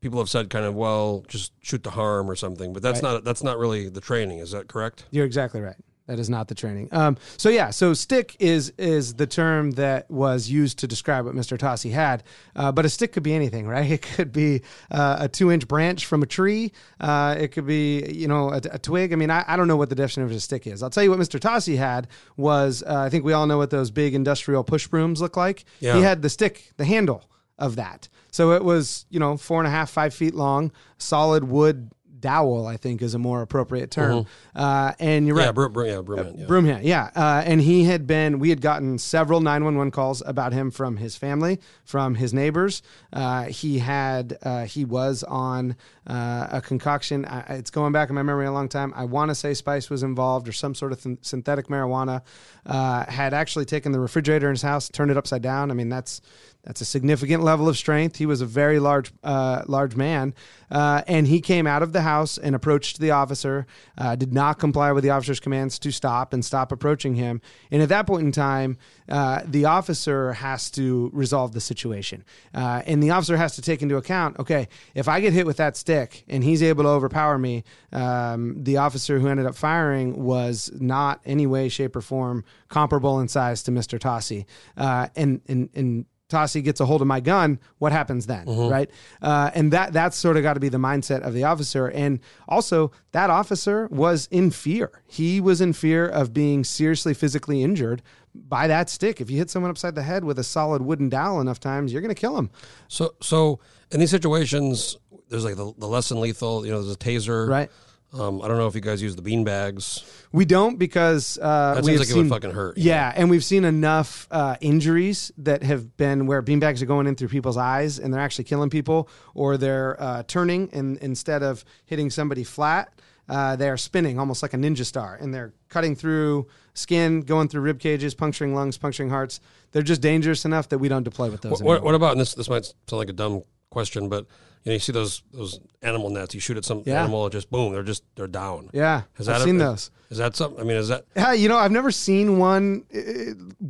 S1: people have said kind of, well, just shoot to harm or something, but that's
S3: Right.
S1: not that's not really the training. Is that correct?
S3: You're exactly right. That is not the training. Um, so yeah, so stick is is the term that was used to describe what Mr. Tossi had. Uh, but a stick could be anything, right? It could be uh, a two inch branch from a tree. Uh, it could be you know a, a twig. I mean, I, I don't know what the definition of a stick is. I'll tell you what Mr. Tossi had was uh, I think we all know what those big industrial push brooms look like.
S1: Yeah.
S3: He had the stick, the handle of that. So it was you know four and a half, five feet long, solid wood dowel, I think, is a more appropriate term. Uh, and you're right.
S1: Yeah, Bro, Bro, yeah, Broomhead. Yeah.
S3: Broomhead, yeah. Uh, and he had been, we had gotten several 911 calls about him from his family, from his neighbors. Uh, he had, uh, he was on uh, a concoction. I, it's going back in my memory a long time. I want to say Spice was involved or some sort of th- synthetic marijuana. Uh, had actually taken the refrigerator in his house, turned it upside down. I mean, that's, that's a significant level of strength. He was a very large, uh, large man, uh, and he came out of the house and approached the officer. Uh, did not comply with the officer's commands to stop and stop approaching him. And at that point in time, uh, the officer has to resolve the situation, uh, and the officer has to take into account. Okay, if I get hit with that stick and he's able to overpower me, um, the officer who ended up firing was not any way, shape, or form comparable in size to Mister Tossi, uh, and and and Tossi gets a hold of my gun, what happens then, right? Uh, and that that's sort of got to be the mindset of the officer. And also, that officer was in fear. He was in fear of being seriously physically injured by that stick. If you hit someone upside the head with a solid wooden dowel enough times, you're going to kill them.
S1: So, so in these situations, there's like the, the less than lethal. You know, there's a taser.
S3: Right.
S1: Um, I don't know if you guys use the bean bags.
S3: We don't because uh,
S1: That
S3: we
S1: seems like it would fucking hurt.
S3: Yeah, and we've seen enough uh, injuries that have been where beanbags are going in through people's eyes and they're actually killing people, or they're uh, turning and instead of hitting somebody flat, uh, they are spinning almost like a ninja star, and they're cutting through skin, going through rib cages, puncturing lungs, puncturing hearts. They're just dangerous enough that we don't deploy with those.
S1: What,
S3: anymore.
S1: what, what about and this? This might sound like a dumb question, but you know, you see those those animal nets. You shoot at some
S3: Yeah.
S1: animal, it just boom, they're just they're down.
S3: yeah,
S1: Has
S3: I've
S1: that
S3: seen
S1: a-
S3: those.
S1: Is that something? I mean, is that
S3: Yeah, you know, I've never seen one uh,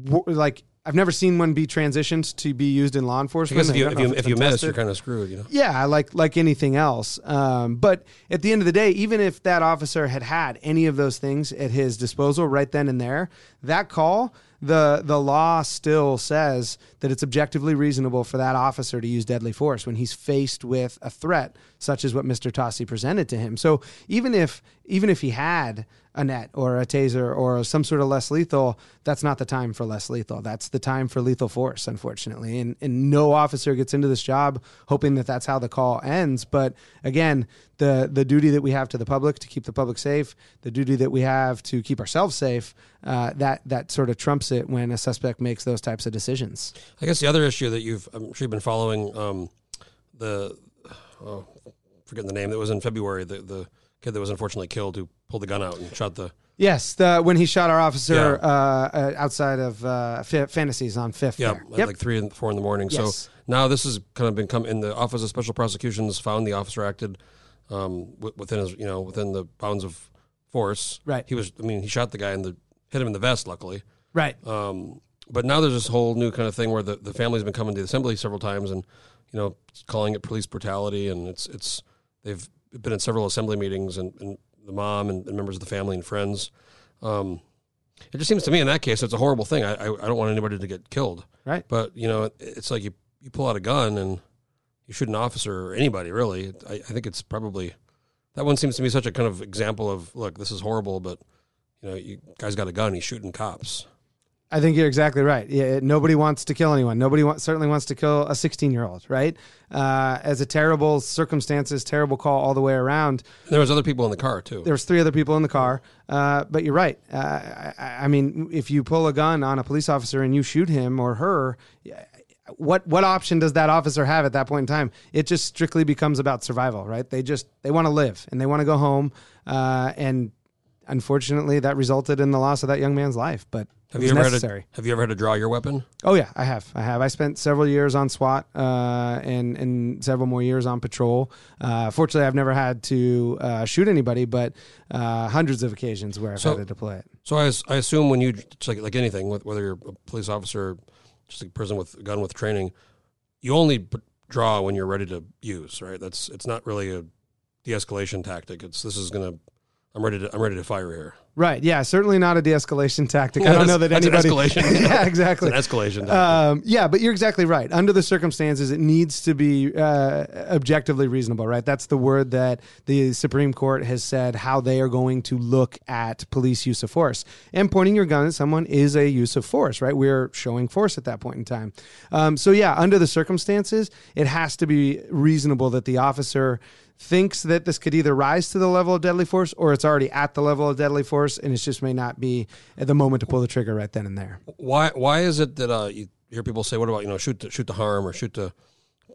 S3: w- like I've never seen one be transitioned to be used in law enforcement.
S1: because if you if you if you miss, you're kind of screwed. You know.
S3: Yeah, like like anything else. Um, but at the end of the day, even if that officer had had any of those things at his disposal right then and there, that call, the the law still says that it's objectively reasonable for that officer to use deadly force when he's faced with a threat such as what Mr. Tossi presented to him. So even if even if he had a net or a taser or some sort of less lethal, that's not the time for less lethal. That's the time for lethal force, unfortunately. And, and no officer gets into this job hoping that that's how the call ends. But again, the, the duty that we have to the public to keep the public safe, the duty that we have to keep ourselves safe, uh, that, that sort of trumps it when a suspect makes those types of decisions.
S1: I guess the other issue that you've I'm sure you've been following um, the oh, forgetting the name that was in February the the kid that was unfortunately killed who pulled the gun out and shot the
S3: Yes, the, when he shot our officer
S1: Yeah.
S3: uh, uh, outside of uh, F- Fantasies on Fifth.
S1: yeah
S3: Yep.
S1: like three and four in the morning.
S3: Yes.
S1: So now this has kind of been come in the Office of Special Prosecutions found the officer acted um, wi- within his you know within the bounds of force.
S3: Right.
S1: He was I mean he shot the guy in the hit him in the vest luckily.
S3: right.
S1: Um, but now there's this whole new kind of thing where the, the family's been coming to the assembly several times and you know calling it police brutality and it's it's they've been in several assembly meetings and, and the mom and, and members of the family and friends. Um, it just seems to me in that case it's a horrible thing. I, I I don't want anybody to get killed.
S3: Right.
S1: But you know it's like you you pull out a gun and you shoot an officer or anybody really. I, I think it's probably that one seems to me such a kind of example of look this is horrible but you know you guys got a gun he's shooting cops.
S3: I think you're exactly right. Yeah, nobody wants to kill anyone. Nobody wa- certainly wants to kill a 16 year old, right? Uh, as a terrible circumstances, terrible call all the way around.
S1: There was other people in the car too.
S3: There was three other people in the car, uh, but you're right. Uh, I, I mean, if you pull a gun on a police officer and you shoot him or her, what what option does that officer have at that point in time? It just strictly becomes about survival, right? They just they want to live and they want to go home, uh, and unfortunately, that resulted in the loss of that young man's life. But
S1: Have you ever
S3: necessary.
S1: had to, Have you ever had to draw your weapon?
S3: Oh yeah, I have. I have. I spent several years on SWAT uh, and and several more years on patrol. Uh, fortunately, I've never had to uh, shoot anybody, but uh, hundreds of occasions where I've
S1: So-
S3: had to deploy it.
S1: So I, I assume when you it's like like anything, whether you're a police officer, just a person with a gun with training, you only draw when you're ready to use. Right? That's it's not really a de-escalation tactic. It's this is gonna I'm ready to I'm ready to fire here.
S3: Right. Yeah. Certainly not a de-escalation tactic. I don't know that anybody.
S1: escalation.
S3: yeah. Exactly.
S1: It's an escalation.
S3: Um, yeah, but you're exactly right. Under the circumstances, it needs to be uh, objectively reasonable, right? That's the word that the Supreme Court has said how they are going to look at police use of force. And pointing your gun at someone is a use of force, right? We're showing force at that point in time. Um, so, yeah, under the circumstances, it has to be reasonable that the officer thinks that this could either rise to the level of deadly force or it's already at the level of deadly force and it just may not be at the moment to pull the trigger right then and there.
S1: why why is it that uh, you hear people say, "What about you know shoot to shoot to harm or shoot to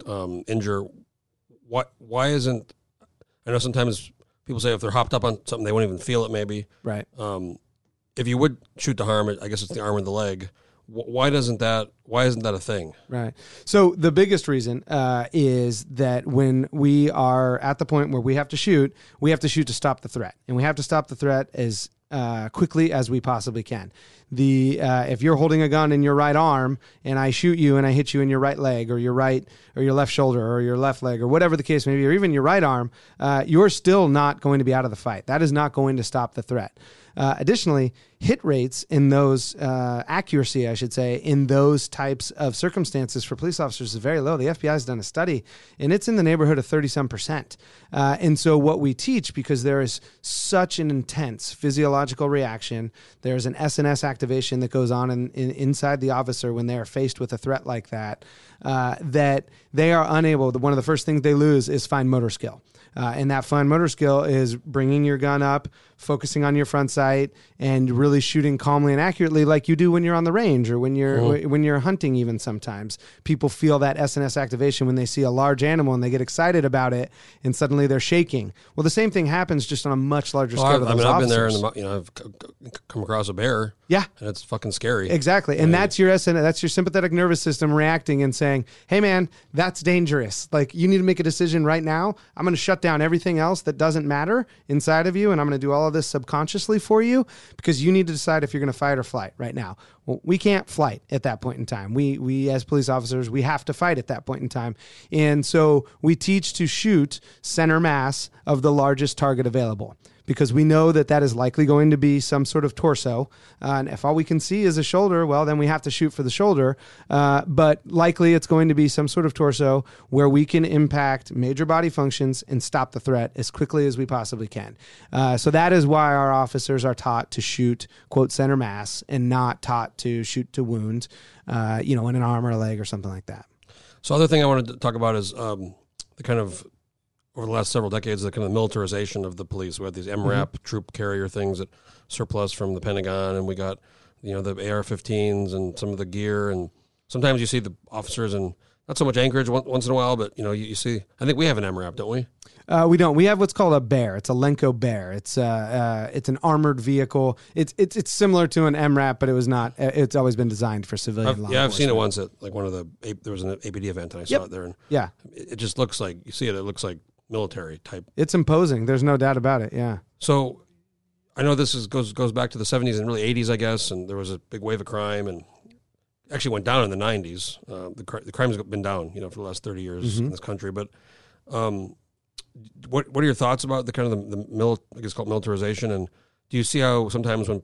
S1: um, injure"? Why why isn't? I know sometimes people say if they're hopped up on something, they won't even feel it. Maybe
S3: Right.
S1: um, if you would shoot to harm, I guess it's the arm or the leg. Wh- Why doesn't that? Why isn't that a thing?
S3: Right. So the biggest reason uh, is that when we are at the point where we have to shoot, we have to shoot to stop the threat, and we have to stop the threat as uh, quickly as we possibly can. The uh, if you're holding a gun in your right arm and I shoot you and I hit you in your right leg or your right or your left shoulder or your left leg or whatever the case may be, or even your right arm, uh, you're still not going to be out of the fight. That is not going to stop the threat. Uh, additionally, hit rates in those uh, accuracy, I should say, in those types of circumstances for police officers is very low. The FBI has done a study, and it's in the neighborhood of thirty some percent. Uh, and so, what we teach, because there is such an intense physiological reaction, there's an SNS activation that goes on in, in, inside the officer when they are faced with a threat like that, uh, that they are unable. One of the first things they lose is fine motor skill. Uh, and that fine motor skill is bringing your gun up, focusing on your front sight, and really shooting calmly and accurately, like you do when you're on the range or when you're oh. when you're hunting. Even sometimes people feel that SNS activation when they see a large animal and they get excited about it, and suddenly they're shaking. Well, the same thing happens just on a much larger
S1: Well,
S3: scale.
S1: I've,
S3: to
S1: I mean, I've been there, in
S3: officers.
S1: the, you know, I've come across a bear,
S3: yeah,
S1: and it's fucking scary.
S3: Exactly. And that's your SNS that's your sympathetic nervous system reacting and saying, "Hey man, that's dangerous. Like you need to make a decision right now. I'm going to shut down everything else that doesn't matter inside of you and I'm going to do all of this subconsciously for you because you need to decide if you're going to fight or flight right now." Well, we can't flight at that point in time. We we as police officers, we have to fight at that point in time. And so we teach to shoot center mass of the largest target available because we know that that is likely going to be some sort of torso. Uh, and if all we can see is a shoulder, well, then we have to shoot for the shoulder. Uh, but likely it's going to be some sort of torso where we can impact major body functions and stop the threat as quickly as we possibly can. Uh, so that is why our officers are taught to shoot, quote, center mass and not taught to shoot to wound, uh, you know, in an arm or a leg or something like that.
S1: So, other thing I wanted to talk about is um, the kind of over the last several decades, the kind of militarization of the police. We had these MRAP troop carrier things that surplus from the Pentagon, and we got you know the AR-15s and some of the gear, and sometimes you see the officers and not so much Anchorage once in a while, but you know you, you see. I think we have an MRAP, don't we?
S3: Uh, we don't. We have what's called a bear. It's a Lenco bear. It's uh, uh, it's an armored vehicle. It's it's it's similar to an MRAP, but it was not. uh, It's always been designed for civilian.
S1: I've,
S3: law
S1: yeah, I've seen it once at like one of the there was an APD event, and I
S3: Yep.
S1: saw it there, and
S3: Yeah,
S1: it, it just looks like you see it. It looks like military type.
S3: it's imposing. There's no doubt about it. Yeah.
S1: So I know this is goes goes back to the 70s and really 80s, I guess, and there was a big wave of crime and actually went down in the 90s. Uh, the the crime's been down, you know, for the last 30 years in this country. But um, what what are your thoughts about the kind of the, the mil- I guess called militarization? And do you see how sometimes when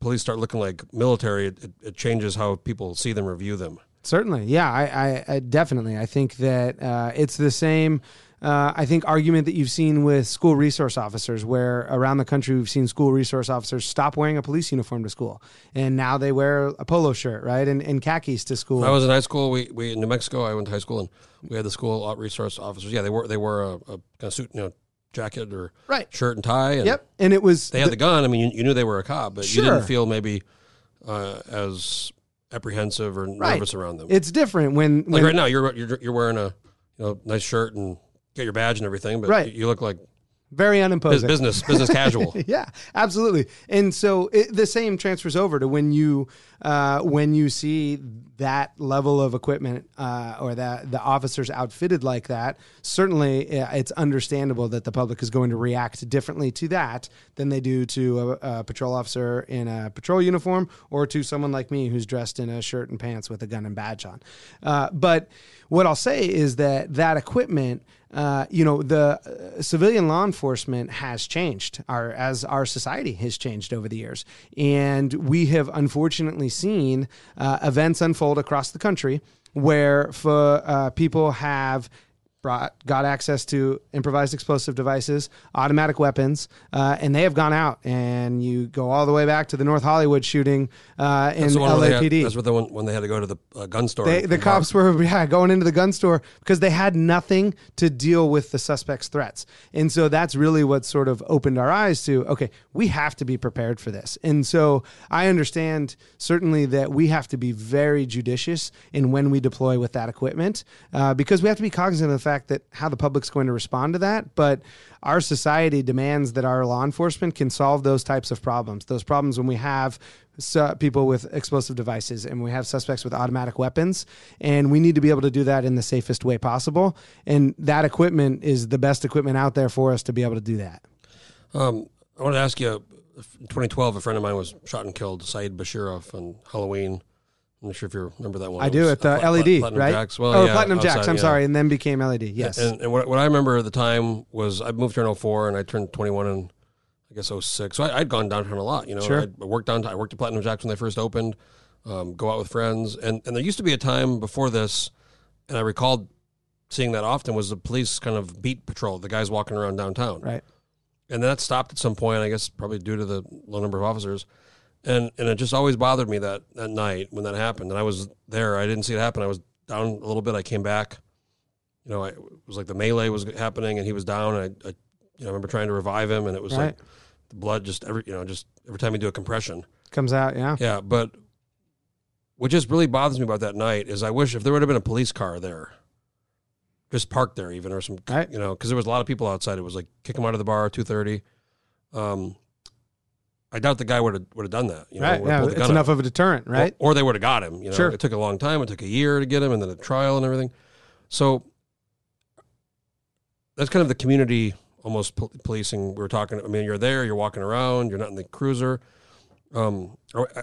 S1: police start looking like military, it, it, it changes how people see them or view them?
S3: Certainly, yeah, I, I, I definitely. I think that uh, it's the same. Uh, I think argument that you've seen with school resource officers, where around the country we've seen school resource officers stop wearing a police uniform to school, and now they wear a polo shirt, right, and, and khakis to school.
S1: When I was in high school, we, we in New Mexico. I went to high school, and we had the school resource officers. Yeah, they wore they wore a, a kind of suit, you know, jacket or
S3: Right.
S1: shirt and tie. And
S3: Yep, and it was
S1: They had the gun. I mean, you, you knew they were a cop, but you didn't feel maybe uh, as apprehensive or
S3: Right.
S1: nervous around them.
S3: It's different when,
S1: like
S3: when
S1: right now, you're, you're you're wearing a you know nice shirt and get your badge and everything, but
S3: Right.
S1: you, look like
S3: very unimposing.
S1: business business casual.
S3: yeah, absolutely. And so it, the same transfers over to when you uh, when you see that level of equipment uh, or that the officers outfitted like that, certainly uh, it's understandable that the public is going to react differently to that than they do to a, a patrol officer in a patrol uniform or to someone like me who's dressed in a shirt and pants with a gun and badge on. Uh, but what I'll say is that that equipment uh, you know, the uh, civilian law enforcement has changed, our, as our society has changed over the years. And we have unfortunately seen uh, events unfold across the country where for, uh, people have brought, got access to improvised explosive devices, automatic weapons, uh, and they have gone out. And you go all the way back to the North Hollywood shooting uh, in
S1: That's the one where they had-
S3: LAPD.
S1: that's what the one when they had to go to the uh, gun store.
S3: They, the cops were yeah, going into the gun store because they had nothing to deal with the suspect's threats. And so that's really what sort of opened our eyes to okay, we have to be prepared for this. And so I understand certainly that we have to be very judicious in when we deploy with that equipment uh, because we have to be cognizant of the fact that how the public's going to respond to that. But our society demands that our law enforcement can solve those types of problems. Those problems when we have su- people with explosive devices and we have suspects with automatic weapons, and we need to be able to do that in the safest way possible. And that equipment is the best equipment out there for us to be able to do that.
S1: Um, I want to ask you. In 2012, a friend of mine was shot and killed, Saeed Bashirov, on Halloween. I'm not sure if you remember that one.
S3: I
S1: It
S3: do at the LED,
S1: Platinum
S3: right?
S1: Jacks. Well,
S3: oh,
S1: yeah,
S3: Platinum Jacks.
S1: outside,
S3: I'm
S1: yeah.
S3: sorry, and then became LED. Yes.
S1: And, and what, what I remember at the time was I moved here in 04 and I turned 21 in, I guess, 06. So I, I'd gone downtown a lot, you know.
S3: Sure.
S1: I'd- I worked downtown. I worked at Platinum Jacks when they first opened, um, go out with friends. And, and there used to be a time before this, and I recalled seeing that often, was the police kind of beat patrol, the guys walking around downtown.
S3: right.
S1: And that stopped at some point, I guess probably due to the low number of officers. And and it just always bothered me that, that night when that happened. And I was there. I didn't see it happen. I was down a little bit. I came back. You know, I, it was like the melee was happening and he was down. And I, I you know, I remember trying to revive him and it was
S3: Right.
S1: like the blood just every, you know, just every time you do a compression.
S3: Comes out. Yeah.
S1: Yeah. But what just really bothers me about that night is I wish if there would have been a police car there, just parked there even or some,
S3: Right.
S1: you know, because there was a lot of people outside. It was like kick them out of the bar, two thirty. Um, I doubt the guy would have would have done that. You know,
S3: right. Yeah. It's enough of a deterrent, right?
S1: Or, or they would have got him. You know,
S3: Sure.
S1: it took a long time. It took a year to get him, and then a trial and everything. So that's kind of the community almost pol- policing. We were talking. I mean, you're there, you're walking around, you're not in the cruiser. Um,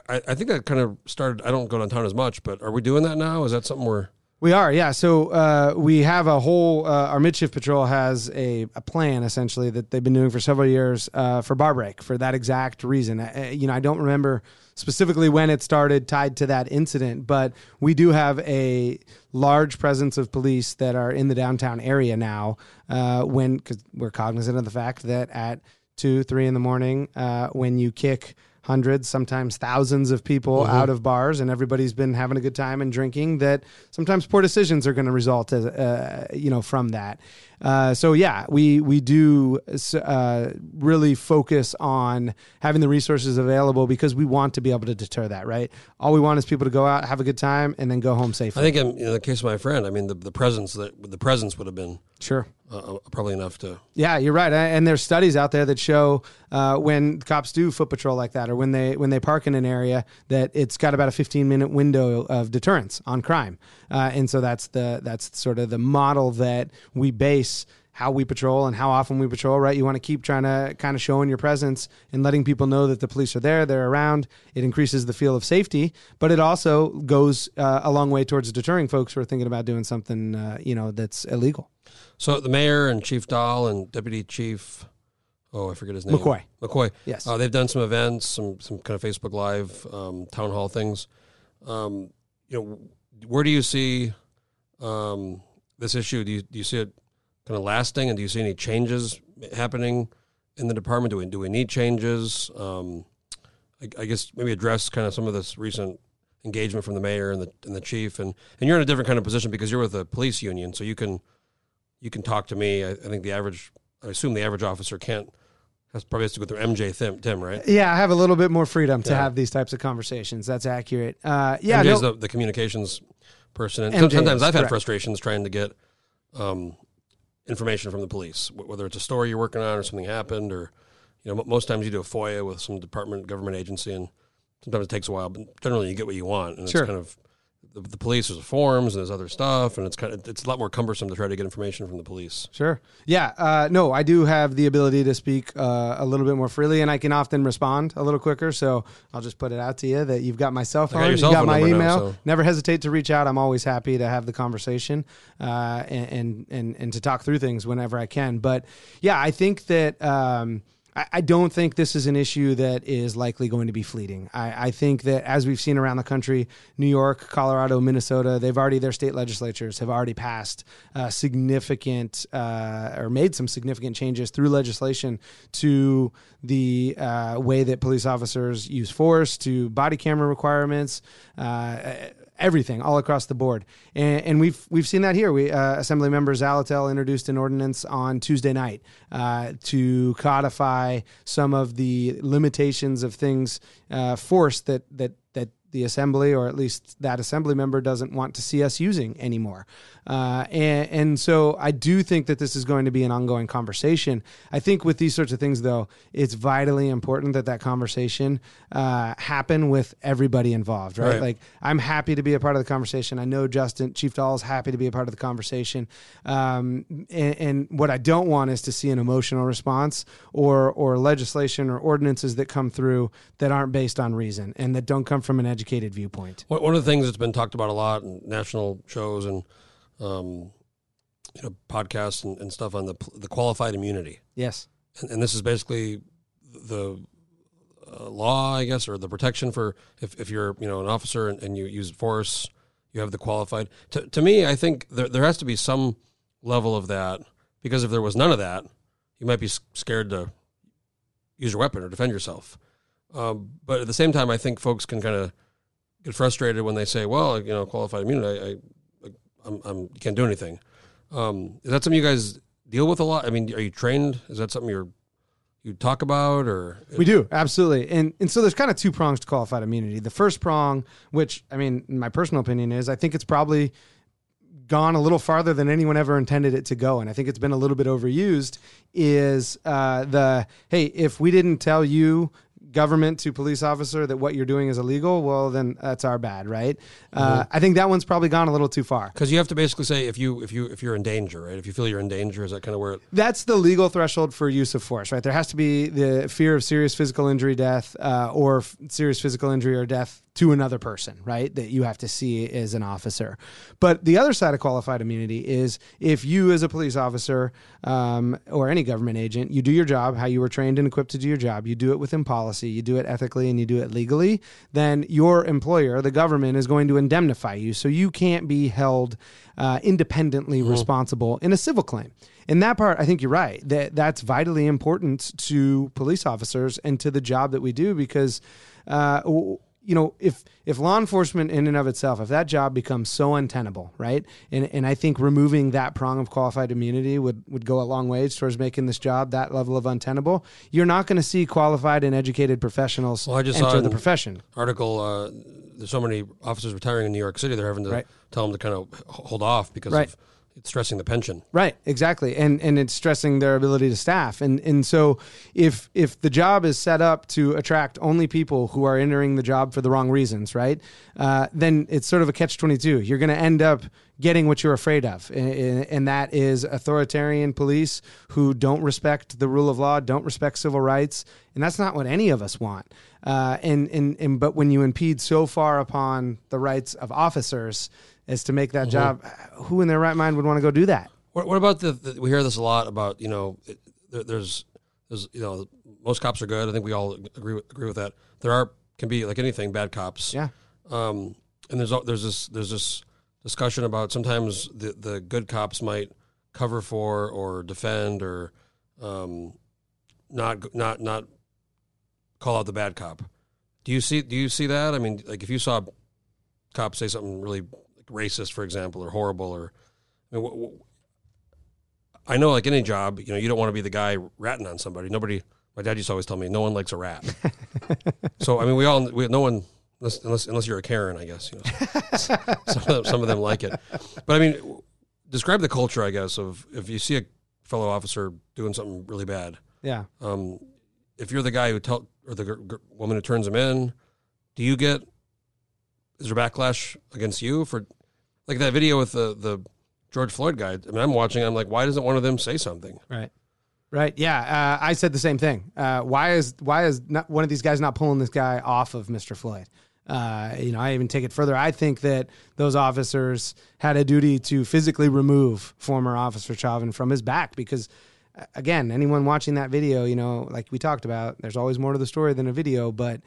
S1: I, I think that kind of started. I don't go downtown as much, but are we doing that now? Is that something we're
S3: We are, yeah. So uh, we have a whole. Uh, our midshift patrol has a, a plan essentially that they've been doing for several years uh, for bar break for that exact reason. Uh, you know, I don't remember specifically when it started tied to that incident, but we do have a large presence of police that are in the downtown area now. Uh, when because we're cognizant of the fact that at two, three in the morning, uh, when you kick hundreds, sometimes thousands of people out of bars, and everybody's been having a good time and drinking. That sometimes poor decisions are going to result, as, uh, you know, from that. Uh, so yeah, we we do uh, really focus on having the resources available because we want to be able to deter that. Right? All we want is people to go out, have a good time, and then go home safely.
S1: I think in, in the case of my friend, I mean, the, the presence that the presence would have been
S3: sure.
S1: uh, probably enough to.
S3: Yeah, you're right. And there's studies out there that show uh, when cops do foot patrol like that, or when they when they park in an area, that it's got about a 15 minute window of deterrence on crime. Uh, and so that's the that's sort of the model that we base how we patrol and how often we patrol. Right? You want to keep trying to kind of showing your presence and letting people know that the police are there, they're around. It increases the feel of safety, but it also goes uh, a long way towards deterring folks who are thinking about doing something uh, you know that's illegal.
S1: So the mayor and Chief Doll and Deputy Chief, oh, I forget his name.
S3: McCoy.
S1: McCoy.
S3: Yes.
S1: Uh, they've done some events, some some kind of Facebook Live, um, town hall things. Um, you know, where do you see um, this issue? Do you do you see it kind of lasting, and do you see any changes happening in the department? Do we do we need changes? Um, I, I guess maybe address kind of some of this recent engagement from the mayor and the and the chief, and and you're in a different kind of position because you're with the police union, so you can you can talk to me. I, I think the average, I assume the average officer can't. Has probably has to go through MJ Thim, Thim right?
S3: Yeah, I have a little bit more freedom to
S1: Yeah.
S3: have these types of conversations. That's accurate. Uh, yeah,
S1: MJ's
S3: no,
S1: the, the communications person, and
S3: MJ
S1: sometimes
S3: is,
S1: I've had
S3: correct.
S1: frustrations trying to get um, information from the police, whether it's a story you're working on or something happened, or you know, most times you do a FOIA with some department, government agency, and sometimes it takes a while, but generally you get what you want, and
S3: Sure.
S1: it's kind of the, the police there's forms and there's other stuff, and it's kind of it's a lot more cumbersome to try to get information from the police.
S3: Sure. Yeah. Uh, no, I do have the ability to speak uh, a little bit more freely, and I can often respond a little quicker. So I'll just put it out to you that you've got my cell phone,
S1: your
S3: you've got my
S1: number now,
S3: email.
S1: so-
S3: Never hesitate to reach out. I'm always happy to have the conversation uh, and, and and and to talk through things whenever I can. But yeah, I think that. Um, I don't think this is an issue that is likely going to be fleeting. I, I think that as we've seen around the country, New York, Colorado, Minnesota, they've already their state legislatures have already passed uh, significant uh, or made some significant changes through legislation to the uh, way that police officers use force, to body camera requirements. Everything all across the board. And, and we've we've seen that here. We uh, Assembly Member Zaletel introduced an ordinance on Tuesday night uh, to codify some of the limitations of things uh, force that that that the assembly or at least that assembly member doesn't want to see us using anymore. Uh, and, and so I do think that this is going to be an ongoing conversation. I think with these sorts of things, though, it's vitally important that that conversation uh, happen with everybody involved, right?
S1: Right.
S3: Like I'm happy to be a part of the conversation. I know Justin Chief Doll is happy to be a part of the conversation. Um, and, and what I don't want is to see an emotional response or or legislation or ordinances that come through that aren't based on reason and that don't come from an educated viewpoint.
S1: One one of the things that's been talked about a lot in national shows and um, you know podcasts and, and stuff on the the qualified immunity.
S3: Yes.
S1: and, and this is basically the uh, law, I guess, or the protection for if, if you're you know an officer and, and you use force, you have the qualified. To, to me, I think there there has to be some level of that because if there was none of that, you might be scared to use your weapon or defend yourself. Um, but at the same time, I think folks can kind of get frustrated when they say, "Well, you know, qualified immunity, I, I I'm, I'm can't do anything." Um, is that something you guys deal with a lot? I mean, are you trained? Is that something you're you talk about or
S3: We do absolutely, and and so there's kind of two prongs to qualified immunity. The first prong, which I mean, my personal opinion is, I think it's probably gone a little farther than anyone ever intended it to go, and I think it's been a little bit overused. Is uh, the hey, if we didn't tell you government to police officer that what you're doing is illegal, well then that's our bad, right? Uh, I think that one's probably gone a little too far.
S1: because you have to basically say if you if you if you're in danger, right? If you feel you're in danger, is that kind of where it,
S3: That's the legal threshold for use of force, right? There has to be the fear of serious physical injury, death, uh, or f- serious physical injury or death to another person, right? That you have to see as an officer. But the other side of qualified immunity is if you, as a police officer um, or any government agent, you do your job how you were trained and equipped to do your job, you do it within policy, you do it ethically, and you do it legally, then your employer, the government, is going to indemnify you. So you can't be held uh, independently responsible in a civil claim. In that part, I think you're right. That that's vitally important to police officers and to the job that we do because, uh, w- you know, if if law enforcement in and of itself, if that job becomes so untenable, right? And and I think removing that prong of qualified immunity would would go a long ways towards making this job that level of untenable. You're not going to see qualified and educated professionals
S1: Well, I just saw
S3: enter the profession.
S1: article? Uh, there's so many officers retiring in New York City. They're having to
S3: Right.
S1: tell them to kind of hold off because
S3: Right.
S1: of it's stressing the pension.
S3: Right, exactly, and and it's stressing their ability to staff, and and so if if the job is set up to attract only people who are entering the job for the wrong reasons, right, uh, then it's sort of a catch twenty two. You're going to end up getting what you're afraid of, and, and that is authoritarian police who don't respect the rule of law, don't respect civil rights, and that's not what any of us want. Uh, and and and but when you impede so far upon the rights of officers as to make that job, who in their right mind would want to go do that?
S1: What, what about the, the? We hear this a lot about you know, it, there, there's there's you know, most cops are good. I think we all agree with, agree with that. There are can be like anything bad cops.
S3: Yeah.
S1: Um, and there's al- there's this there's this discussion about sometimes the the good cops might cover for or defend or um, not not not call out the bad cop. Do you see do you see that? I mean, like if you saw a cop say something really like racist, for example, or horrible, or I mean, wh- wh- I know like any job, you know, you don't want to be the guy ratting on somebody. Nobody. My dad used to always tell me, no one likes a rat. so I mean, we all we no one unless unless, unless you're a Karen, I guess. You know, some of them, some of them like it, but I mean, describe the culture, I guess, of if you see a fellow officer doing something really bad.
S3: Yeah.
S1: Um, if you're the guy who tell or the gr- gr- woman who turns him in, do you get is there backlash against you for like that video with the the George Floyd guy? I mean, I'm watching. I'm like, why doesn't one of them say something?
S3: Right. Right. Yeah. Uh, I said the same thing. Uh, why is why is not one of these guys not pulling this guy off of Mr. Floyd? Uh, you know, I even take it further. I think that those officers had a duty to physically remove former Officer Chauvin from his back because, uh, again, anyone watching that video, you know, like we talked about, there's always more to the story than a video, but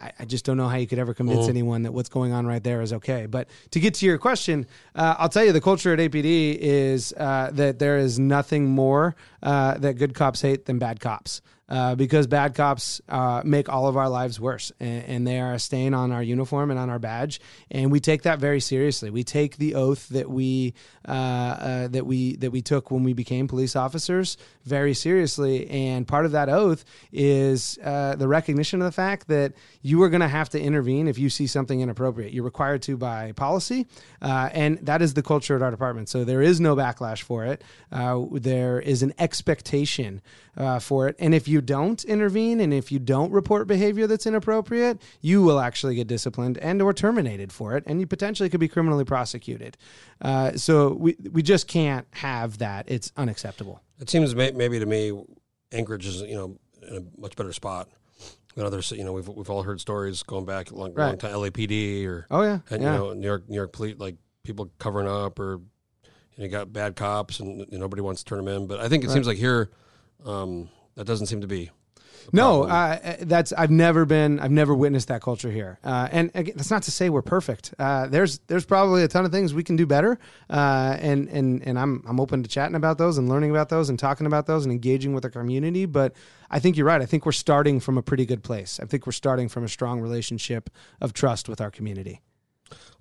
S3: I, I just don't know how you could ever convince anyone that what's going on right there is okay. But to get to your question, uh, I'll tell you the culture at APD is uh, that there is nothing more uh, that good cops hate than bad cops. Uh, because bad cops uh, make all of our lives worse, and, and they are a stain on our uniform and on our badge, and we take that very seriously. We take the oath that we uh, uh, that we that we took when we became police officers very seriously, and part of that oath is uh, the recognition of the fact that you are going to have to intervene if you see something inappropriate. You're required to by policy, uh, and that is the culture at our department. So there is no backlash for it. There is an expectation for it, and if you don't intervene and if you don't report behavior that's inappropriate, you will actually get disciplined and or terminated for it, and you potentially could be criminally prosecuted. Uh, so we we just can't have that. It's unacceptable.
S1: It seems may, maybe to me, Anchorage is you know in a much better spot than others. You know, we've we've all heard stories going back a long, long
S3: Right.
S1: time, LAPD or
S3: Oh yeah,
S1: and
S3: yeah.
S1: you know New York New York police like people covering up or you, know, you got bad cops and you know, nobody wants to turn them in. But I think it seems like here um, that doesn't seem to be.
S3: No, uh, that's I've never been I've never witnessed that culture here, uh, and again, that's not to say we're perfect. Uh, there's there's probably a ton of things we can do better, uh, and and and I'm I'm open to chatting about those and learning about those and talking about those and engaging with the community. But I think you're right. I think we're starting from a pretty good place. I think we're starting from a strong relationship of trust with our community.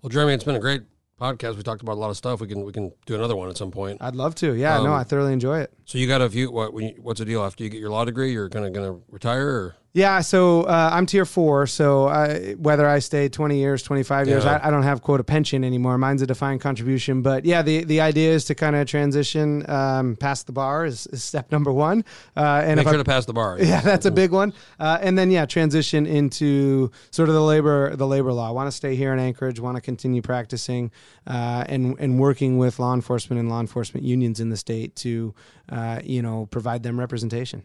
S1: well, Jeremy, it's been a great podcast. We talked about a lot of stuff. We can we can do another one at some point.
S3: I'd love to. Yeah, no,
S1: Um,
S3: I thoroughly enjoy it.
S1: So you got a few. What when you- what's the deal after you get your law degree? You're gonna gonna retire or
S3: Yeah, so uh, I'm tier four. So I, whether I stay 20 years, 25 years,
S1: Yeah.
S3: I, I don't have quote a pension anymore. Mine's a defined contribution. But yeah, the, the idea is to kind of transition um, past the bar is, is step number one. Uh, and
S1: make
S3: if
S1: sure
S3: I,
S1: to pass the bar.
S3: yeah, that's a big one. Uh, and then yeah, transition into sort of the labor the labor law. I Want to stay here in Anchorage. Want to continue practicing uh, and and working with law enforcement and law enforcement unions in the state to uh, you know provide them representation.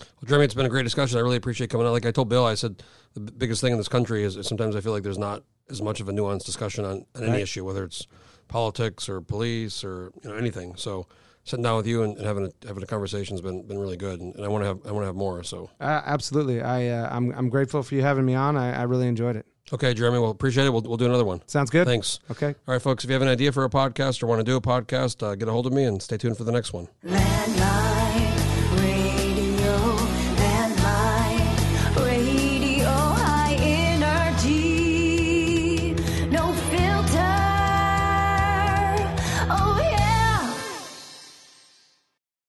S1: Well, Jeremy, it's been a great discussion. I really appreciate coming out. Like I told Bill, I said the biggest thing in this country is, is sometimes I feel like there's not as much of a nuanced discussion on, on any
S3: Right.
S1: issue, whether it's politics or police or you know anything. So sitting down with you and, and having a, having a conversation has been, been really good, and, and I want to have I want to have more. So
S3: Uh, absolutely. I uh, I'm I'm grateful for you having me on. I, I really enjoyed it.
S1: okay, Jeremy, well appreciate it. We'll, we'll do another one.
S3: Sounds good.
S1: Thanks.
S3: Okay.
S1: All right, folks. If you have an idea for a podcast or want to do a podcast, uh, get a hold of me and stay tuned for the next one.
S2: Landline